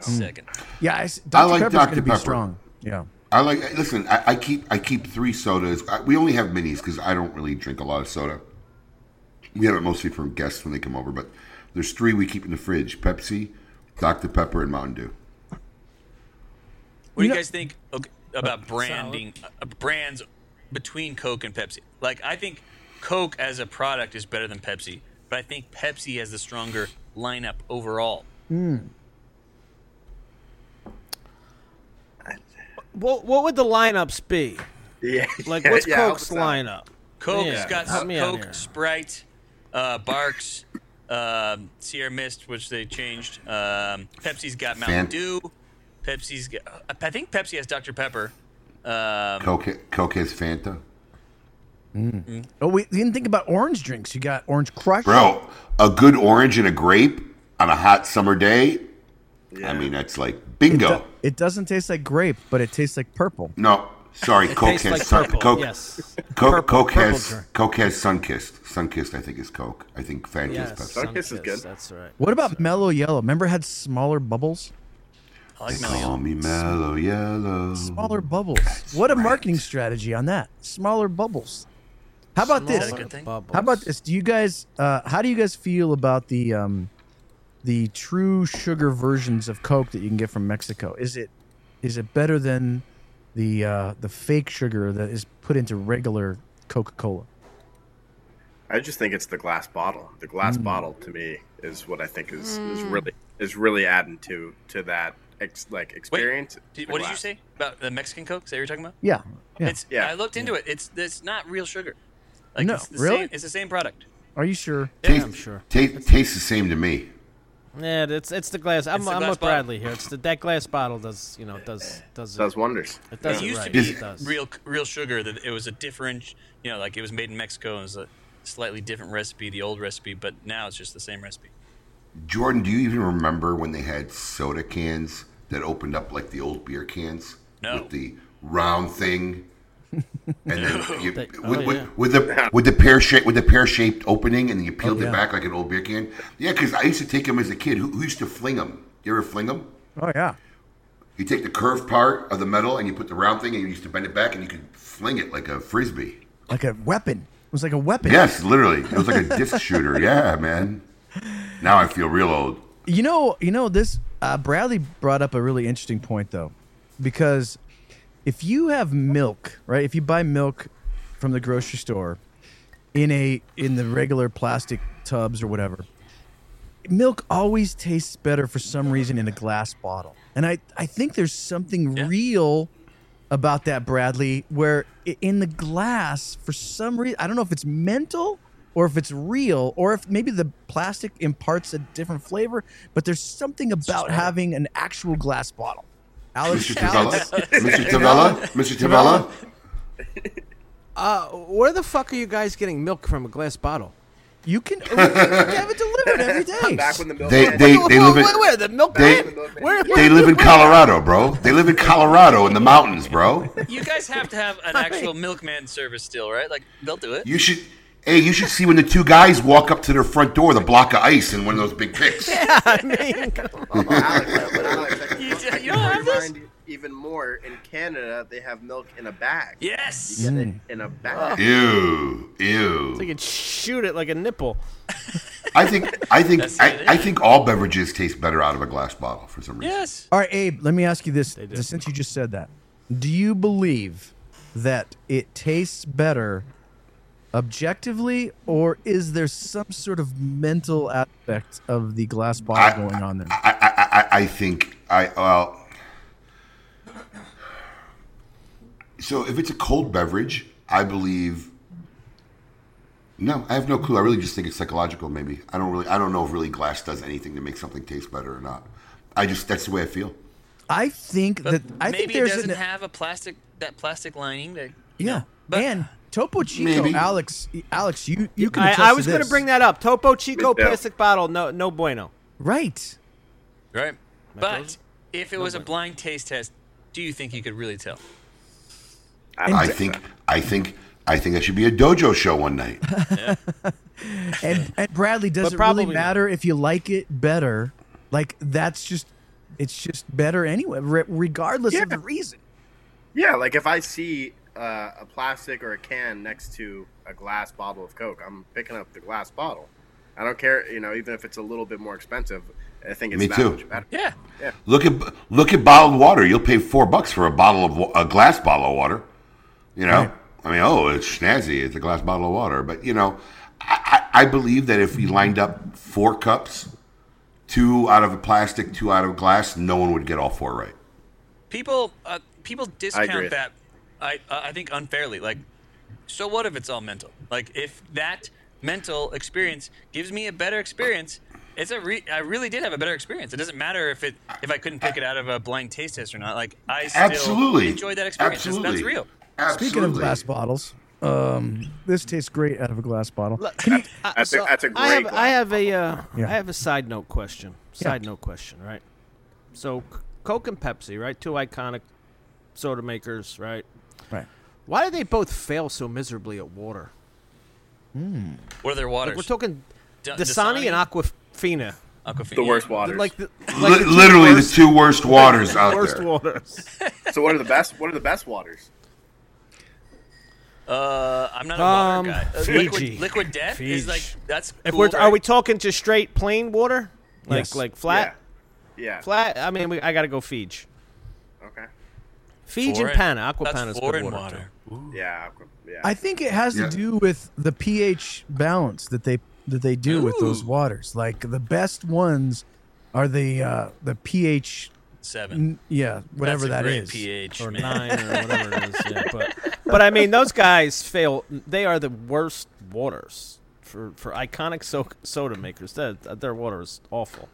Second. Yeah, I, s- Dr. like Pepper's Dr. gonna be Pepper. strong. Yeah. I like. Listen, I, I keep I keep three sodas. I, we only have minis because I don't really drink a lot of soda. We have it mostly for guests when they come over, but there's three we keep in the fridge: Pepsi, Dr Pepper, and Mountain Dew. What do you guys think okay, about branding uh, brands between Coke and Pepsi? Like, I think Coke as a product is better than Pepsi, but I think Pepsi has the stronger lineup overall. What what would the lineups be? Yeah. Like what's yeah, Coke's lineup? Coke's Yeah, got help me Coke. Sprite, uh, Barq's, um, Sierra Mist, which they changed. Um, Pepsi's got Mountain Fant- Dew. Pepsi's got. I think Pepsi has Dr Pepper. Um, Coke, Coke has Fanta. Oh, we didn't think about orange drinks. You got orange crush. Bro, a good orange and a grape on a hot summer day. I mean, that's like It, bingo. do- it doesn't taste like grape, but it tastes like purple. no, sorry, It Coke has like sun, purple. Coke. Yes. Coke, Purple- Coke purple has drink. Coke has Sunkist. Sunkist, I think, is Coke. I think Fanta Yes. is Pepsi. Sun- Sunkist is good. That's right. What about mellow yellow? Remember, it had smaller bubbles. I like They Mellow call Yellow. me mellow yellow. Smaller bubbles. What a right. marketing strategy on that. Smaller bubbles. How about this? Is that a good thing? Bubbles. How about this? Do you guys? Uh, how do you guys feel about the um, the true sugar versions of Coke that you can get from Mexico? Is it is it better than the uh, the fake sugar that is put into regular Coca Cola? I just think it's the glass bottle. The glass Mm. bottle to me is what I think is, is really is really adding to to that ex, like experience. Did- The what did you say about the Mexican Coke? Is that you're talking about? Yeah. Yeah. It's Yeah. I looked into it. It's it's not real sugar. Like No, it's the really? Same, it's the same product. Are you sure? Taste, I'm sure. ta- tastes the same to me. Yeah, it's it's the glass. I'm, It's the I'm glass with bottle. Bradley here. It's the that glass bottle does you know does does Does wonders. it does it it used right. to be it does. real real sugar. That it was a different, you know, like it was made in Mexico and it was a slightly different recipe, the old recipe, but now it's just the same recipe. Jordan, do you even remember when they had soda cans that opened up like the old beer cans No. with the round thing? And then you, They- with, oh, with, yeah. with the with the pear shape with the pear shaped opening, and you peeled yeah. it back like an old beer can. Yeah, because I used to take them as a kid. Who, who used to fling them? You ever fling them? Oh yeah. You take the curved part of the metal and you put the round thing, and you used to bend it back, and you could fling it like a frisbee. Like a weapon. It was like a weapon. Yes, literally, it was like a disc shooter. Yeah, man. Now I feel real old. You know, you know this. Uh, Bradley brought up a really interesting point though, because if you have milk, right? If you buy milk from the grocery store in a in the regular plastic tubs or whatever, milk always tastes better for some reason in a glass bottle. And I I think there's something Yeah. real about that, Bradley, where in the glass for some reason I don't know if it's mental or if it's real or if maybe the plastic imparts a different flavor, but there's something about having an actual glass bottle. Alex, Mr. Alex Tavella? Mr. Tavella? Mr. Tavella? Uh, where the fuck are you guys getting milk from a glass bottle? you can we have it delivered every day. Back when the milk They, they, Whoa, they whoa, live in wait, wait, the milk they- man? Where, they live in Colorado, bro. They live in Colorado in the mountains, bro. You guys have to have an actual milkman service still, right? Like they'll do it. You should hey, you should see when the two guys walk up to their front door with a block of ice and one of those big picks. yeah, I mean, come on. Alex, Alex, I can- You- I can you don't have this? even more. In Canada, they have milk in a bag. Yes. You get it in a bag. Ew, ew. They ew. can shoot it like a nipple. I think I think I, I think all beverages taste better out of a glass bottle for some reason. Yes. All right, Abe, let me ask you this since you just said that. Do you believe that it tastes better objectively or is there some sort of mental aspect of the glass bottle I- going on there? I, I, I, I think I well. So if it's a cold beverage, I believe. No, I have no clue. I really just think it's psychological. Maybe I don't really. I don't know if really glass does anything to make something taste better or not. I just that's the way I feel. I think But that I maybe think it doesn't an, have a plastic that plastic lining. That, yeah. but- and Topo Chico, Maybe. Alex, Alex, you you can. I, I was going to bring that up. Topo Chico Me too. plastic bottle, no, no bueno. right. right. But if it was a blind taste test, do you think you could really tell? I think. I think. I think that should be a dojo show one night. And and Bradley, does But it probably really not. matter if you like it better? Like that's just it's just better anyway, re- regardless of the reason. Yeah, like if I see uh, a plastic or a can next to a glass bottle of Coke, I'm picking up the glass bottle. I don't care, you know, even if it's a little bit more expensive. I think it's Me too. much better. Yeah. Look at look at bottled water. You'll pay four bucks for a bottle of a glass bottle of water. You know, I mean, oh, it's snazzy. It's a glass bottle of water, but you know, I, I I believe that if we lined up four cups, two out of a plastic, two out of glass, no one would get all four right. People uh, people discount that. I uh, I think unfairly. Like, so what if it's all mental? Like, if that mental experience gives me a better experience. It's a re- I really did have a better experience. It doesn't matter if it if I couldn't pick it out of a blind taste test or not. Like I still Absolutely. enjoyed that experience. That's- Absolutely. That's real. Absolutely. Speaking of glass bottles, um, this tastes great out of a glass bottle. Can you, That's a- that's a I great have, I have a uh, Yeah. I have a side note question. Yeah. Side note question, right? So, Coke and Pepsi, right? Two iconic soda makers, right? Right. Why do they both fail so miserably at water? What are their waters? Like we're talking D- Dasani and Aquafina. Aquafina. The worst waters. Like the, like Li- the literally worst, the two worst waters out worst there. waters. So what are the best? What are the best waters? Uh, I'm not a Um, water guy. Uh, Fiji. Liquid, liquid death is Fiji. like that's. If we're right? are we talking to straight plain water, like Yes. like flat, Yeah. Yeah. flat? I mean, we, I got to go Fiji. Okay. Fiji Foreign- and Panna. That's Acqua Panna is foreign good water. water. Yeah. aqua- Yeah. I think it has Yeah. to do with the pH balance that they that they do with those waters. Like the best ones are the uh, the pH. Seven. n- Yeah, whatever That's that great is. pH or man. nine or whatever it is. Yeah, but but I mean, those guys fail. They are the worst waters for for iconic so- soda makers. Their their water is awful.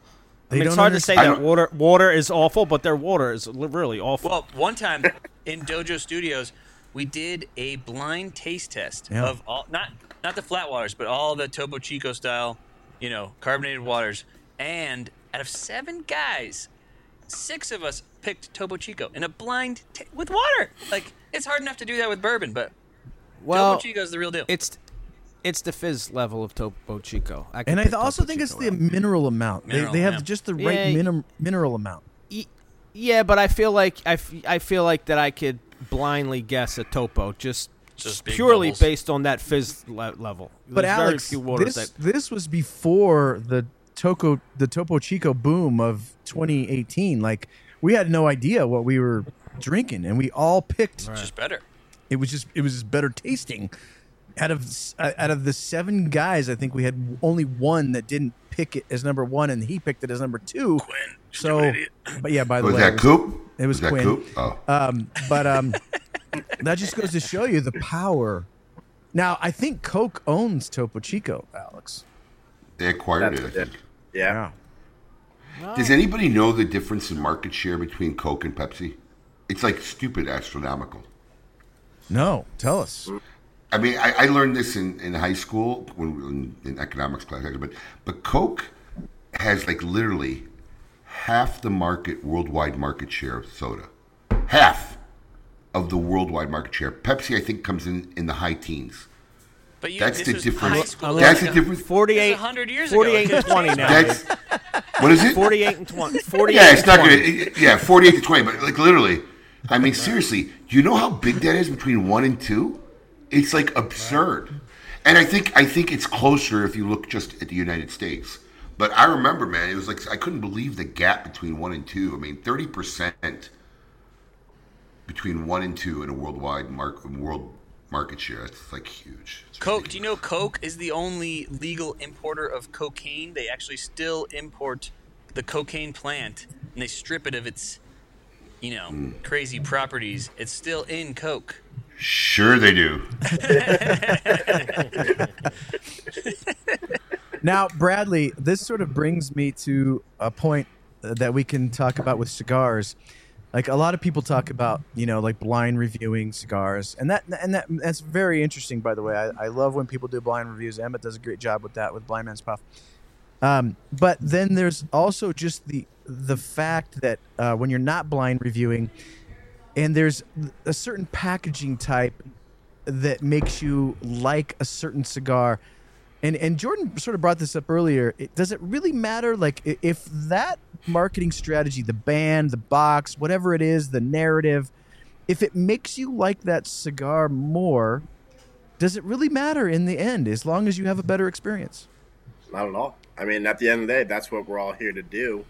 I mean, it's don't hard to say that water water is awful, but their water is really awful. Well, one time in Dojo Studios, we did a blind taste test Yeah. of all not not the flat waters, but all the Topo Chico style, you know, carbonated waters. And out of seven guys, six of us picked Topo Chico in a blind ta with water. Like it's hard enough to do that with bourbon, but well, Topo Chico's the real deal. it's it's the fizz level of Topo Chico. I And I th- also Topo think it's the out. mineral amount. Mineral, they, they have yeah. just the right Yeah, minim- mineral amount. Y- Yeah, but I feel like I, f- I feel like that I could blindly guess a Topo just, Just purely bubbles. based on that fizz le- level. But There's Alex, few waters this that this was before the Toco the Topo Chico boom of 2018. Like we had no idea what we were drinking, and we all picked. It's just better. It was just it was just better tasting. Out of uh, out of the seven guys, I think we had only one that didn't pick it as number one, and he picked it as number two. Quinn, So, but yeah, by the Was way, that it was- Coop? it was that Quinn. Coop? Oh. Um, but um, that just goes to show you the power. Now, I think Coke owns Topo Chico, Alex. They acquired That's it, I it. think. Yeah. Does anybody know the difference in market share between Coke and Pepsi? It's like stupid astronomical. No, tell us. I mean, I, I learned this in, in high school when in, in economics class, actually, but but Coke has like literally half the market worldwide market share of soda, half of the worldwide market share. Pepsi, I think, comes in in the high teens. But you, That's the difference. high. That's the difference. 48, This 100 years ago. 48 and 20 now. That's what is it? 48 and 20. 48 Yeah, it's not 20. gonna. Yeah, forty-eight to twenty, but like literally, I mean, seriously, do you know how big that is between one and two? It's like absurd, and I think I think it's closer if you look just at the United States. But I remember, man, it was like I couldn't believe the gap between one and two. I mean, thirty percent between one and two in a worldwide mark, world market share. It's like huge. It's Coke. Do you know Coke is the only legal importer of cocaine? They actually still import the cocaine plant and they strip it of its, you know, Hmm. crazy properties. It's still in Coke. Sure, they do. Now, Bradley, this sort of brings me to a point that we can talk about with cigars. Like a lot of people talk about, you know, like blind reviewing cigars, and that and that that's very interesting. By the way, I, I love when people do blind reviews. Emmett does a great job with that with Blind Man's Puff. Um, but then there's also just the the fact that uh, when you're not blind reviewing, and there's a certain packaging type that makes you like a certain cigar. And and Jordan sort of brought this up earlier. It, does it really matter? Like if that marketing strategy, the band, the box, whatever it is, the narrative, if it makes you like that cigar more, does it really matter in the end? As long as you have a better experience. Not at all. I mean, at the end of the day, that's what we're all here to do,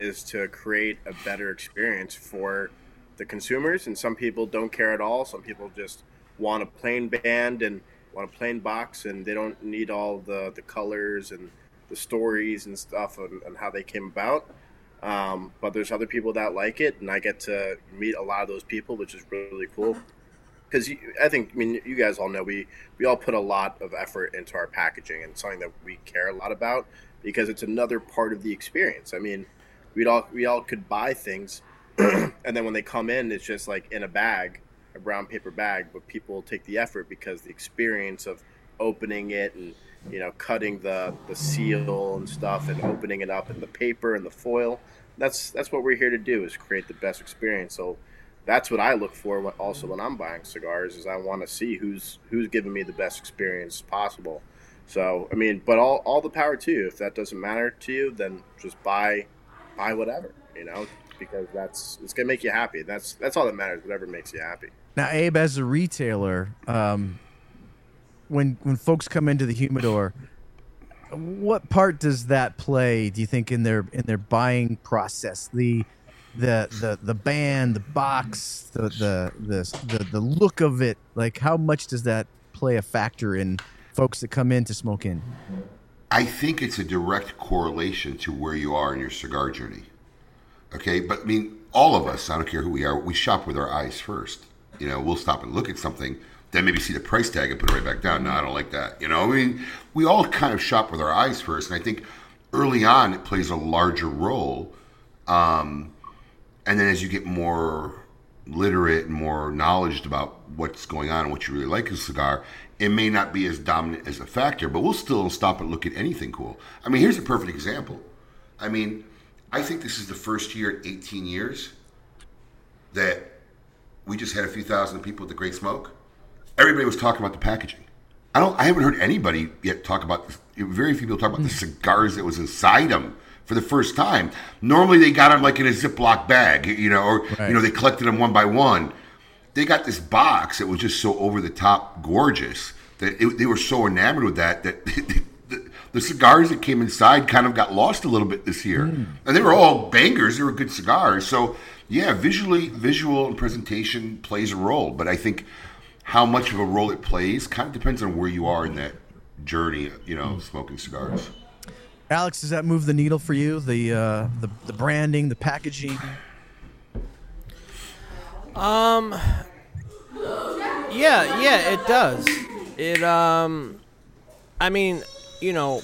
is to create a better experience for the consumers. And some people don't care at all. Some people just want a plain band and want a plain box, and they don't need all the the colors and the stories and stuff and, and how they came about. Um, but there's other people that like it, and I get to meet a lot of those people, which is really cool. because I think I mean you guys all know we we all put a lot of effort into our packaging and something that we care a lot about because it's another part of the experience. I mean, we'd all we all could buy things, and then when they come in, it's just like in a bag, a brown paper bag. But people take the effort because the experience of opening it and you know cutting the the seal and stuff and opening it up and the paper and the foil. That's that's what we're here to do is create the best experience. So that's what I look for. Also, when I'm buying cigars, is I want to see who's who's giving me the best experience possible. So I mean, but all all the power to you. If that doesn't matter to you, then just buy buy whatever you know because that's it's gonna make you happy. That's that's all that matters. Whatever makes you happy. Now, Abe, as a retailer, um, when when folks come into the humidor, what part does that play? Do you think in their in their buying process? The the the the band, the box, the the the the, the look of it. Like, how much does that play a factor in folks that come in to Smoke Inn? I think it's a direct correlation to where you are in your cigar journey. Okay, but I mean, all of us, I don't care who we are, we shop with our eyes first. You know, we'll stop and look at something, then maybe see the price tag and put it right back down. No, I don't like that. You know, I mean, we all kind of shop with our eyes first, and I think early on it plays a larger role. Um, and then as you get more literate and more knowledge about what's going on and what you really like in a cigar, it may not be as dominant as a factor, but we'll still stop and look at anything cool. I mean, here's a perfect example. I mean, I think this is the first year in 18 years that we just had a few thousand people at the Great Smoke. Everybody was talking about the packaging. I don't. I haven't heard anybody yet talk about. Very few people talk about the mm. cigars that was inside them for the first time. Normally, they got them like in a Ziploc bag, you know, or Right. you know, they collected them one by one. They got this box that was just so over the top gorgeous that it, they were so enamored with that that the, the cigars that came inside kind of got lost a little bit this year, and they were all bangers. They were good cigars. So yeah, visually, visual and presentation plays a role, but I think how much of a role it plays kind of depends on where you are in that journey. You know, smoking cigars. Alex, does that move the needle for you? The uh, the the branding, the packaging. Um. Yeah, yeah, it does. It um, I mean, you know,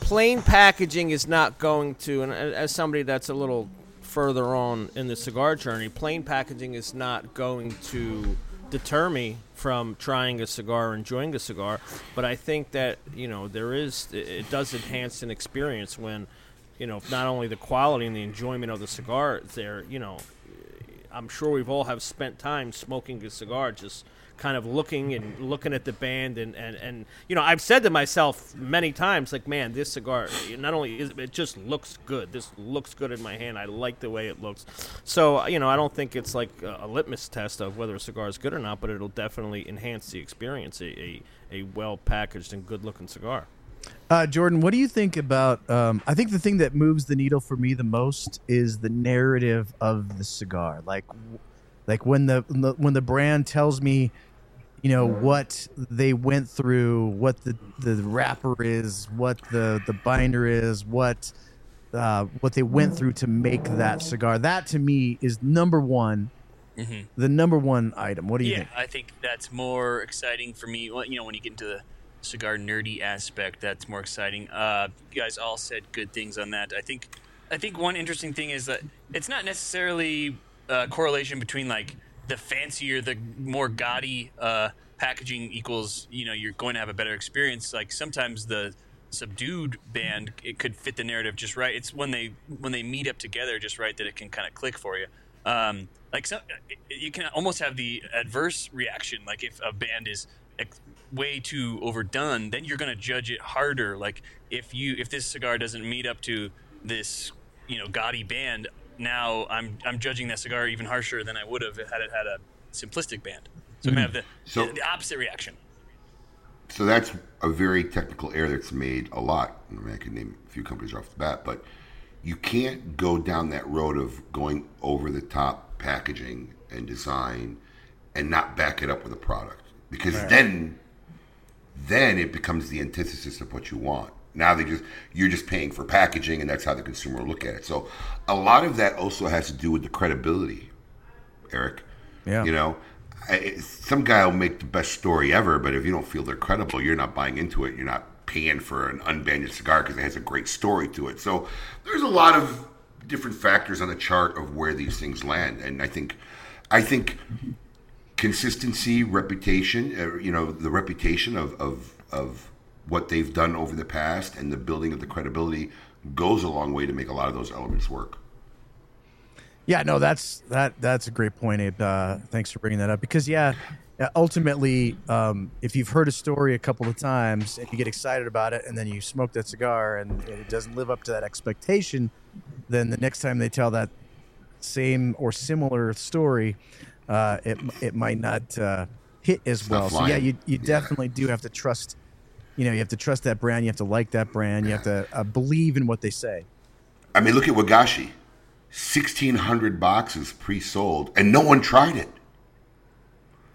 plain packaging is not going to, and as somebody that's a little further on in the cigar journey, plain packaging is not going to deter me from trying a cigar or enjoying a cigar. But I think that you know there is, it, does enhance an experience when, you know, not only the quality and the enjoyment of the cigar there, you know, I'm sure we've all have spent time smoking a cigar, just kind of looking and looking at the band and, and, and you know I've said to myself many times like man this cigar not only is it just looks good this looks good in my hand I like the way it looks so you know I don't think it's like a, litmus test of whether a cigar is good or not but it'll definitely enhance the experience a, a, a well packaged and good looking cigar Uh, Jordan, what do you think about? Um, I think the thing that moves the needle for me the most is the narrative of the cigar. Like, like when the when the brand tells me, you know, what they went through, what the the wrapper is, what the the binder is, what uh, what they went through to make that cigar. That to me is number one, Mhm. the number one item. What do you yeah, think? I think that's more exciting for me. Well, you know, when you get into the cigar nerdy aspect, that's more exciting. Uh, you guys all said good things on that. I think, I think one interesting thing is that it's not necessarily a correlation between like the fancier, the more gaudy uh, packaging equals you know you're going to have a better experience. Like sometimes the subdued band it could fit the narrative just right. It's when they when they meet up together just right that it can kind of click for you. Um, like so, you can almost have the adverse reaction. Like if a band is way too overdone, then you're going to judge it harder. Like if you if this cigar doesn't meet up to this you know gaudy band, now I'm I'm judging that cigar even harsher than I would have had it had a simplistic band. So I'm gonna hmm. have the, So- the the opposite reaction. So that's a very technical error that's made a lot. I mean, I can name a few companies off the bat, but you can't go down that road of going over the top packaging and design and not back it up with a product because then then it becomes the antithesis of what you want. Now they just you're just paying for packaging and that's how the consumer will look at it. So a lot of that also has to do with the credibility, Eric. Yeah. You know, I, some guy will make the best story ever, but if you don't feel they're credible, you're not buying into it. You're not paying for an unbandaged cigar because it has a great story to it. So there's a lot of different factors on the chart of where these things land, and I think, I think consistency, reputation, uh, you know, the reputation of, of of what they've done over the past and the building of the credibility goes a long way to make a lot of those elements work. Yeah, no, that's that that's a great point, Abe. Uh, thanks for bringing that up because yeah, uh, ultimately, um, if you've heard a story a couple of times and you get excited about it, and then you smoke that cigar and it doesn't live up to that expectation, then the next time they tell that same or similar story, uh, it it might not uh, hit as well. So yeah, you you Yeah. definitely do have to trust. You know, you have to trust that brand. You have to like that brand. You have to uh, believe in what they say. I mean, look at Wagashi, sixteen hundred boxes pre-sold, and no one tried it.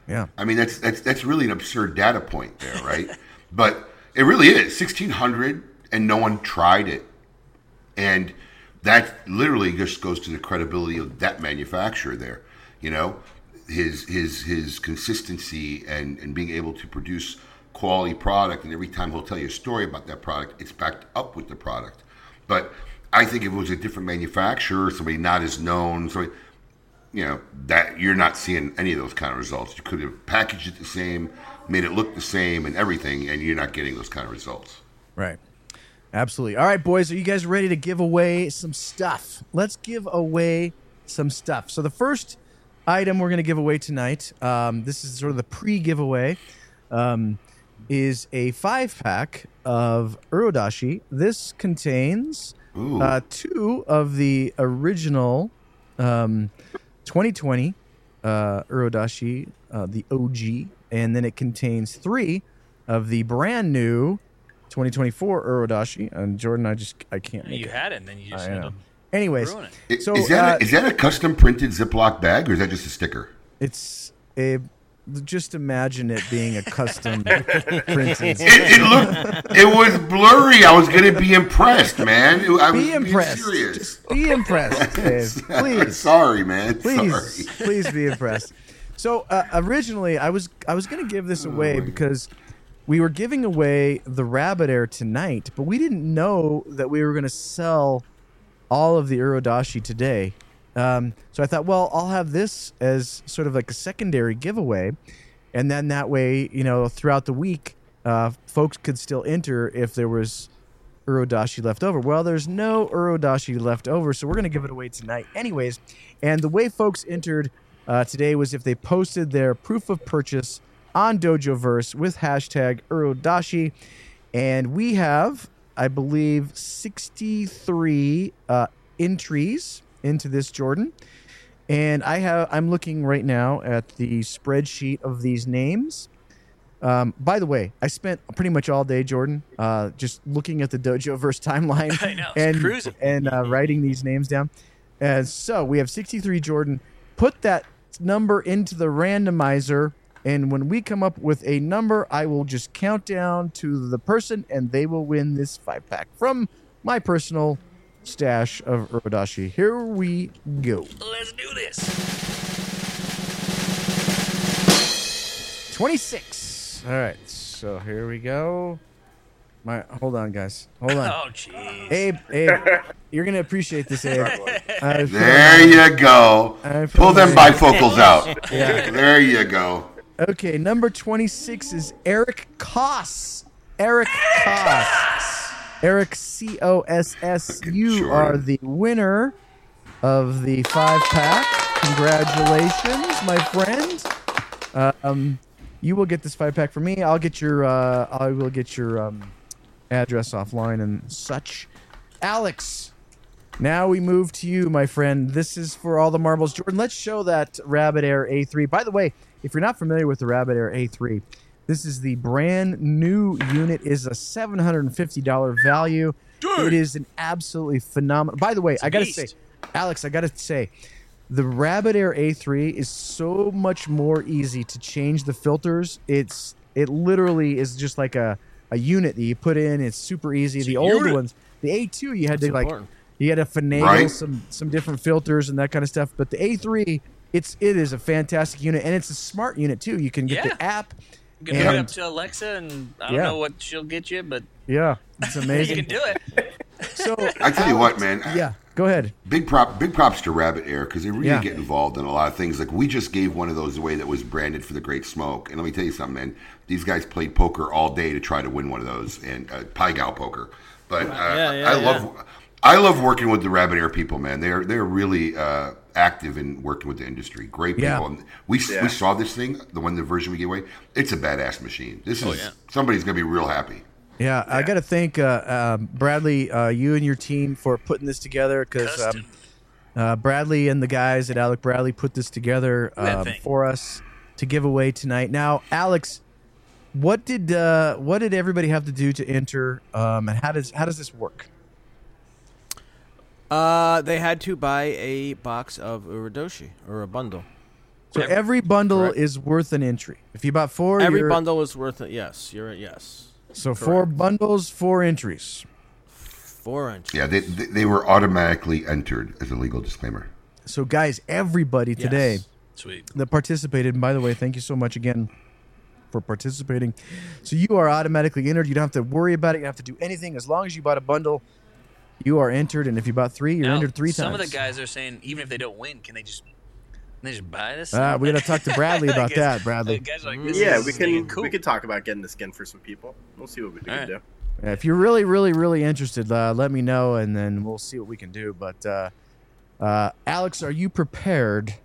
Yeah. I mean, that's that's that's really an absurd data point there, right? but it really is sixteen hundred, and no one tried it, and that literally just goes to the credibility of that manufacturer there. You know, his his his consistency and and being able to produce quality product, and every time he'll tell you a story about that product, it's backed up with the product. But I think if it was a different manufacturer, somebody not as known, somebody you know that you're not seeing any of those kind of results. You could have packaged it the same, made it look the same, and everything, and you're not getting those kind of results. Right. Absolutely. All right, boys, are you guys ready to give away some stuff? Let's give away some stuff. So the first item we're going to give away tonight, um, this is sort of the pre-giveaway, um, is a five-pack of Uru Doshi. This contains uh, two of the original um, 2020 uh, Uru Doshi, uh, the OG, and then it contains three of the brand new 2024 Uru Doshi. And Jordan, I just I can't make You it. had it, and then you just I had know. Anyways, ruin it. So is that uh, a, is that a custom printed Ziploc bag, or is that just a sticker? it's a just imagine it being a custom printed. It, it looked, it was blurry. I was gonna be impressed, man. I was Be impressed. serious. Just be impressed, Dave. Please. Sorry, man. please Sorry. please be impressed so uh, originally i was i was going to give this away because we were giving away the rabbit air tonight but we didn't know that we were going to sell all of the Uru Doshi today um, so i thought well i'll have this as sort of like a secondary giveaway and then that way you know throughout the week uh, folks could still enter if there was Uru Doshi left over. Well, there's no Uru Doshi left over, so we're going to give it away tonight, anyways. And the way folks entered uh, today was if they posted their proof of purchase on Dojoverse with hashtag Uru Doshi, and we have, I believe, 63 uh, entries into this, Jordan. And I have, I'm looking right now at the spreadsheet of these names. Um, by the way, I spent pretty much all day, Jordan, uh, just looking at the Dojo verse timeline I know, and cruising. and uh, writing these names down. And so we have 63 Jordan. Put that number into the randomizer, and when we come up with a number, I will just count down to the person, and they will win this five pack from my personal stash of Uru Doshi. Here we go. Let's do this. 26. All right, so here we go. My hold on, guys. Hold on. Oh, jeez. Abe, Abe, you're gonna appreciate this, Abe. I There you go. Pull them bifocals out. Yeah. There you go. Okay, number 26 is Eric Koss. Eric Koss. Eric C O S S. You are the winner of the five pack. Congratulations, my friend. Um, you will get this five pack from me. I'll get your. Uh, I will get your um, address offline and such. Alex, now we move to you, my friend. This is for all the marbles. Jordan, let's show that Rabbit Air A3. By the way, if you're not familiar with the Rabbit Air A3, this is the brand new unit. is a $750 value. It is an absolutely phenomenal. By the way, I got to say. Alex, I got to say, the Rabbit Air A3 is so much more easy to change the filters. It's it literally is just like a, a unit that you put in. It's super easy. the old unit. ones, the A2, you had That's to like important. you had to finagle Right. some some different filters and that kind of stuff. But the A3 it's it is a fantastic unit, and it's a smart unit too. You can get Yeah. the app. You can hook it And- up to Alexa, and I don't Yeah. know what she'll get you, but Yeah, it's amazing. you can do it. so I tell you what, man. yeah, go ahead. Big prop, big props to Rabbit Air because they really Yeah. get involved in a lot of things. Like we just gave one of those away that was branded for the Great Smoke, and let me tell you something, man. These guys played poker all day to try to win one of those, and uh, Pai Gow poker. But uh, Yeah, yeah, I love, I love working with the Rabbit Air people, man. They're they're really uh, active in working with the industry. Great people. Yeah. And we Yeah. we saw this thing, the one the version we gave away. It's a badass machine. This is Oh, yeah. somebody's gonna be real happy. Yeah, I got to thank uh, um, Bradley, uh, you and your team for putting this together because um, uh, Bradley and the guys at Alec Bradley put this together um, for us to give away tonight. Now, Alex, what did uh, what did everybody have to do to enter, um, and how does how does this work? Uh, they had to buy a box of Uru Doshi or a bundle. So every, bundle Correct. is worth an entry. If you bought four, Every you're- bundle is worth it. Yes, you're right. yes. So four bundles, four entries. Four inch. Yeah, they they, they were automatically entered as a legal disclaimer. So guys, everybody Yes. today Sweet. that participated. And by the way, thank you so much again for participating. So you are automatically entered. You don't have to worry about it. You don't have to do anything. As long as you bought a bundle, you are entered. And if you bought three, you're Now, entered three some times. Some of the guys are saying even if they don't win, can they just can they just buy this? Ah, we gotta talk to Bradley about guess- that, Bradley. guys are like, this Yeah, is we can cool. we could talk about getting the skin for some people. We'll see what we can All right. do. Yeah, if you're really, really, really interested, uh, let me know, and then we'll see what we can do. But uh, uh, Alex, are you prepared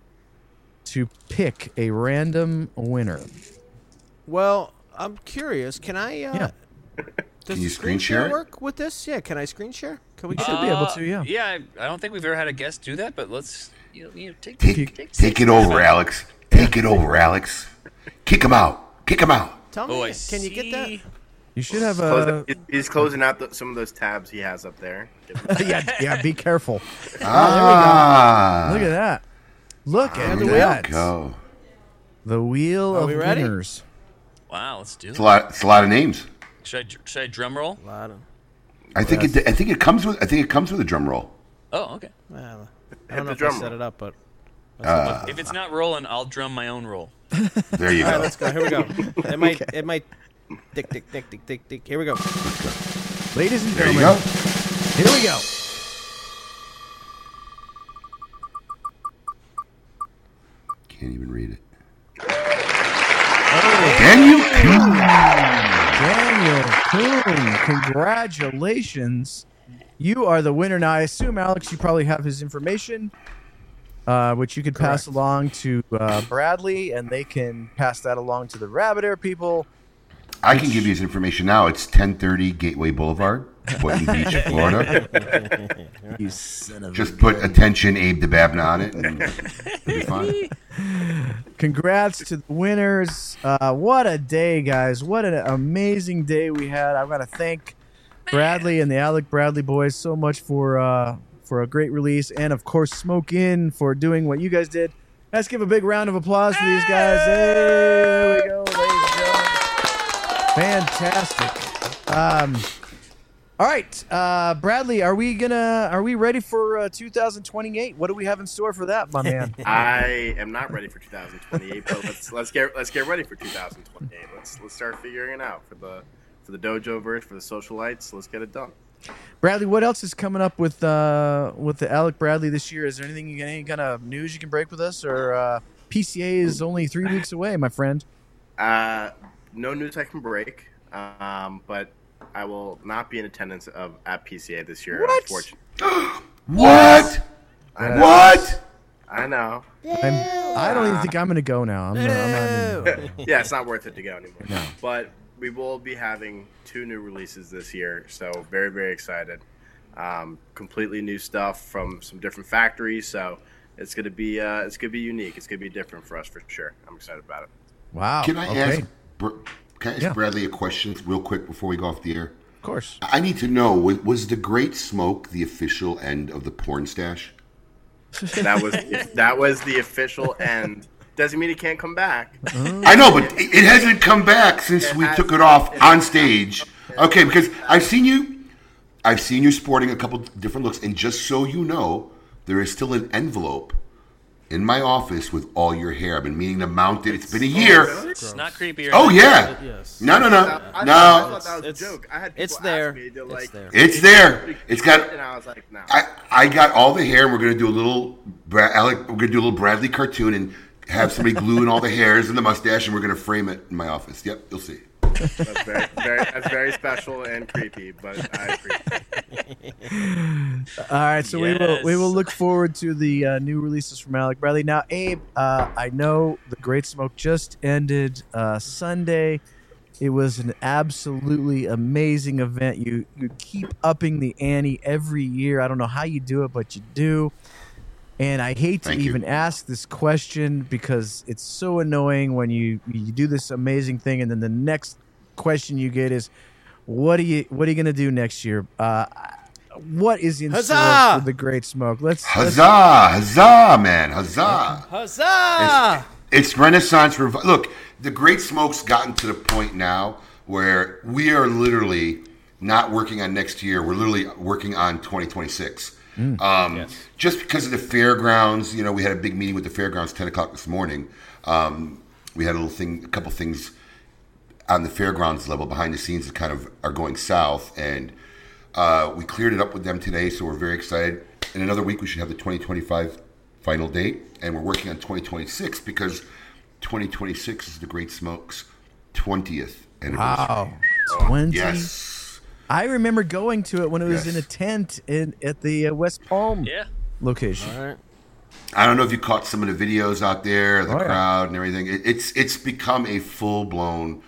to pick a random winner? Well, I'm curious. Can I? Uh, Yeah. Does Can you the screen share it? work with this? Yeah. Can I screen share? Can we? You get should be able to, yeah. Uh, Yeah, I, I don't think we've ever had a guest do that, but let's you know, you know, take Take take, take it over, Alex. Take it over, Alex. Kick him out. Kick him out. Tell me. Oh, I can you get that? You should have Close a it- he's closing out the, some of those tabs he has up there. Yeah, yeah. Be careful. Ah, Look at that. Look at there that. go. The wheel Are of we ready? winners. Wow, let's do It's it. a lot. It's a lot of names. Should I should I drum roll? A lot of. I think it. I think it comes with. I think it comes with a drum roll. Oh, okay. Well, I Hit don't know the if I set it up, but uh, If it's not rolling, I'll drum my own roll. There you all right, go. let's go. Here we go. It might. It might. Dick, dick, dick, dick, dick, dick. Here we go. Ladies and There you gentlemen, go. here we go. Can't even read it. Oh. Can you? Daniel congratulations. You are the winner. Now, I assume, Alex, you probably have his information, uh, which you could pass along to uh, Bradley, and they can pass that along to the Rabbit Air people. I can give you his information now. It's 1030 Gateway Boulevard, Boynton Beach, Florida. You son of Just put attention Abe Dababneh on it, and it'll be fine. Congrats to the winners. Uh, what a day, guys. What an amazing day we had. I want to thank Bradley and the Alec Bradley boys so much for uh, for a great release. And, of course, Smoke Inn for doing what you guys did. Let's give a big round of applause for these guys. Hey, there we go, ladies and gentlemen. Fantastic. Um, all right, uh, Bradley, are we gonna are we ready for uh, 2028? What do we have in store for that, my man? I am not ready for 2028, but let's let's get let's get ready for 2028. Let's let's start figuring it out for the for the dojo verse for the socialites. Let's get it done. Bradley, what else is coming up with uh, with the Alec Bradley this year? Is there anything you any kind of news you can break with us, or uh, PCA is only three weeks away, my friend? Uh, no news I can break, um, but I will not be in attendance of at PCA this year. What? Unfortunately, What? I know. What? I know. I'm, I don't even think I'm going to go now. I'm not, I'm not even, Yeah, it's not worth it to go anymore. No. But we will be having two new releases this year, so very very excited. Um, completely new stuff from some different factories, so it's gonna be uh, it's gonna be unique. It's gonna be different for us for sure. I'm excited about it. wow. Can I okay. ask? Br- Can I ask Yeah. Bradley a question real quick before we go off the air? Of course. I need to know: was, was the Great Smoke the official end of the porn stash? That was that was the official end. Doesn't mean it can't come back. I know, but it it hasn't come back since we took it off on stage. Okay, because I've seen you, I've seen you sporting a couple different looks, and just so you know, there is still an envelope in my office with all your hair. I've been meaning to mount it. It's been a year. It's not creepy. Or Oh yeah. Yes. No, no, I, no, I, I no. thought that was It's- a joke. I had people it's ask there. Me, they're It's there. It's there. It's got. and I was like, no. I I got all the hair. and We're gonna do a little. Bra- Alec, we're gonna do a little Bradley cartoon and have somebody glue in all the hairs and the mustache, and we're gonna frame it in my office. Yep, you'll see. That's very, very, that's very special and creepy, but I appreciate it. All right, so we will we will look forward to the uh, new releases from Alec Bradley. Now, Abe, uh, I know the Great Smoke just ended uh, Sunday. It was an absolutely amazing event. You you keep upping the ante every year. I don't know how you do it, but you do. And I hate to Thank you. even ask this question because it's so annoying when you you do this amazing thing and then the next question you get is, "What are you What are you gonna do next year?" Uh, what is in store for the Great Smoke? Let's, let's Huzzah! Huzzah, man! Huzzah! Huzzah! It's Renaissance revi- Look, the Great Smoke's gotten to the point now where we are literally not working on next year. We're literally working on 2026. Um, Just because of the fairgrounds, you know, we had a big meeting with the fairgrounds 10 o'clock this morning. Um, we had a little thing, a couple things on the fairgrounds level behind the scenes that kind of are going south, and uh, we cleared it up with them today. So we're very excited. In another week, we should have the 2025 final date, and we're working on 2026 because 2026 is the Great Smoke's 20th anniversary. wow, twenty. Yes. I remember going to it when it was Yes. in a tent in at the uh, West Palm Yeah. location. All right. I don't know if you caught some of the videos out there, the Oh, yeah. crowd and everything. It, it's it's become a full blown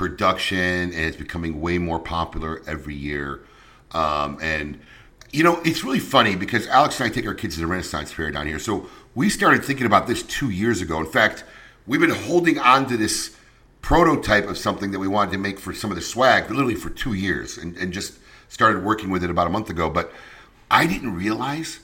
production, and it's becoming way more popular every year. Um, and you know, it's really funny because Alex and I take our kids to the Renaissance Fair down here. So we started thinking about this two years ago. In fact, we've been holding on to this prototype of something that we wanted to make for some of the swag literally for two years, and, and just started working with it about a month ago. But I didn't realize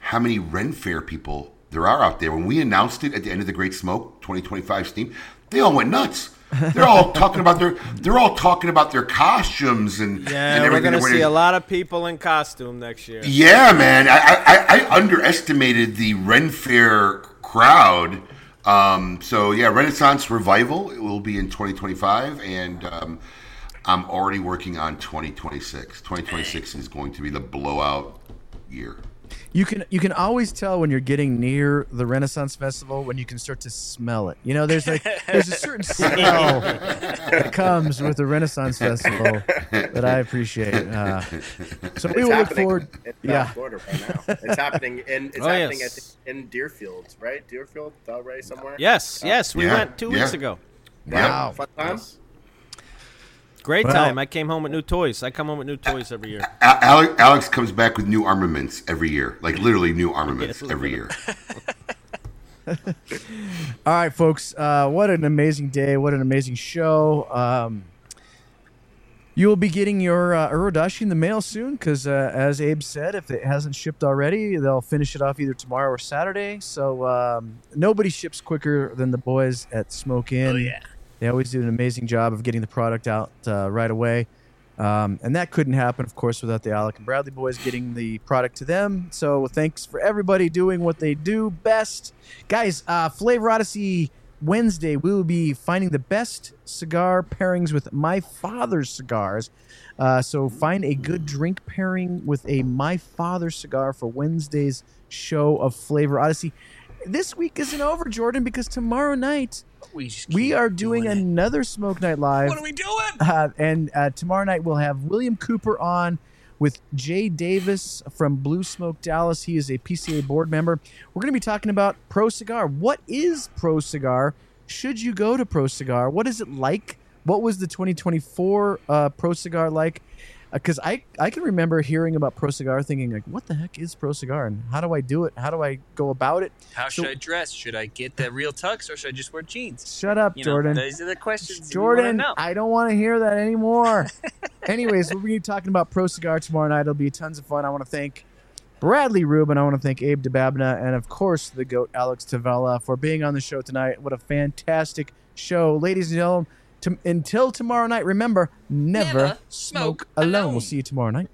how many Ren Fair people there are out there. When we announced it at the end of the Great Smoke 2025 Steam, they all went nuts. They're all talking about their they're all talking about their costumes and Yeah, and we're gonna see a lot of people in costume next year. Yeah, man. I, I, I underestimated the Ren Fair crowd. Um, so yeah, Renaissance Revival it will be in 2025, and um, I'm already working on 2026. 2026 is going to be the blowout year. You can you can always tell when you're getting near the Renaissance Festival when you can start to smell it. You know, there's like there's a certain smell that comes with the Renaissance Festival that I appreciate. Uh, so we It's will look forward. in Yeah. Florida right now. It's happening in it's Oh, happening yes. I think, in Deerfield, right? Deerfield, Delray, somewhere. Yes, yes, we Yeah, went two weeks ago. Wow. Fun time. Great Well- time. I came home with new toys. I come home with new toys every year. Alex, Alex comes back with new armaments every year, like literally new armaments Yes, every year. All right, folks. Uh, what an amazing day! What an amazing show! Um, you will be getting your uh, Uru Doshi in the mail soon, because uh, as Abe said, if it hasn't shipped already, they'll finish it off either tomorrow or Saturday. So um, nobody ships quicker than the boys at Smoke Inn. Oh yeah. They always do an amazing job of getting the product out uh, right away. Um, and that couldn't happen, of course, without the Alec and Bradley boys getting the product to them. So thanks for everybody doing what they do best. Guys, uh, Flavor Odyssey Wednesday, we will be finding the best cigar pairings with My Father's cigars. Uh, so find a good drink pairing with a My Father cigar for Wednesday's show of Flavor Odyssey. This week isn't over, Jordan, because tomorrow night We, we are doing it. another Smoke Night Live. What are we doing? Uh, and uh, tomorrow night we'll have William Cooper on with Jay Davis from Blue Smoke Dallas. He is a PCA board member. We're going to be talking about Pro Cigar. What is Pro Cigar? Should you go to Pro Cigar? What is it like? What was the 2024 uh, Pro Cigar like? Uh, because I, I can remember hearing about Pro Cigar thinking, like, what the heck is Pro Cigar? And how do I do it? How do I go about it? How So- should I dress? Should I get the real tux or should I just wear jeans? Shut up, You know, Jordan. those are the questions. Jordan, know. I don't want to hear that anymore. Anyways, we're going to be talking about Pro Cigar tomorrow night. It'll be tons of fun. I want to thank Bradley Rubin. I want to thank Abe Dababneh and, of course, the GOAT Alex Tavella for being on the show tonight. What a fantastic show. Ladies and gentlemen, to, until tomorrow night, remember, never, Never smoke smoke alone. alone. We'll see you tomorrow night.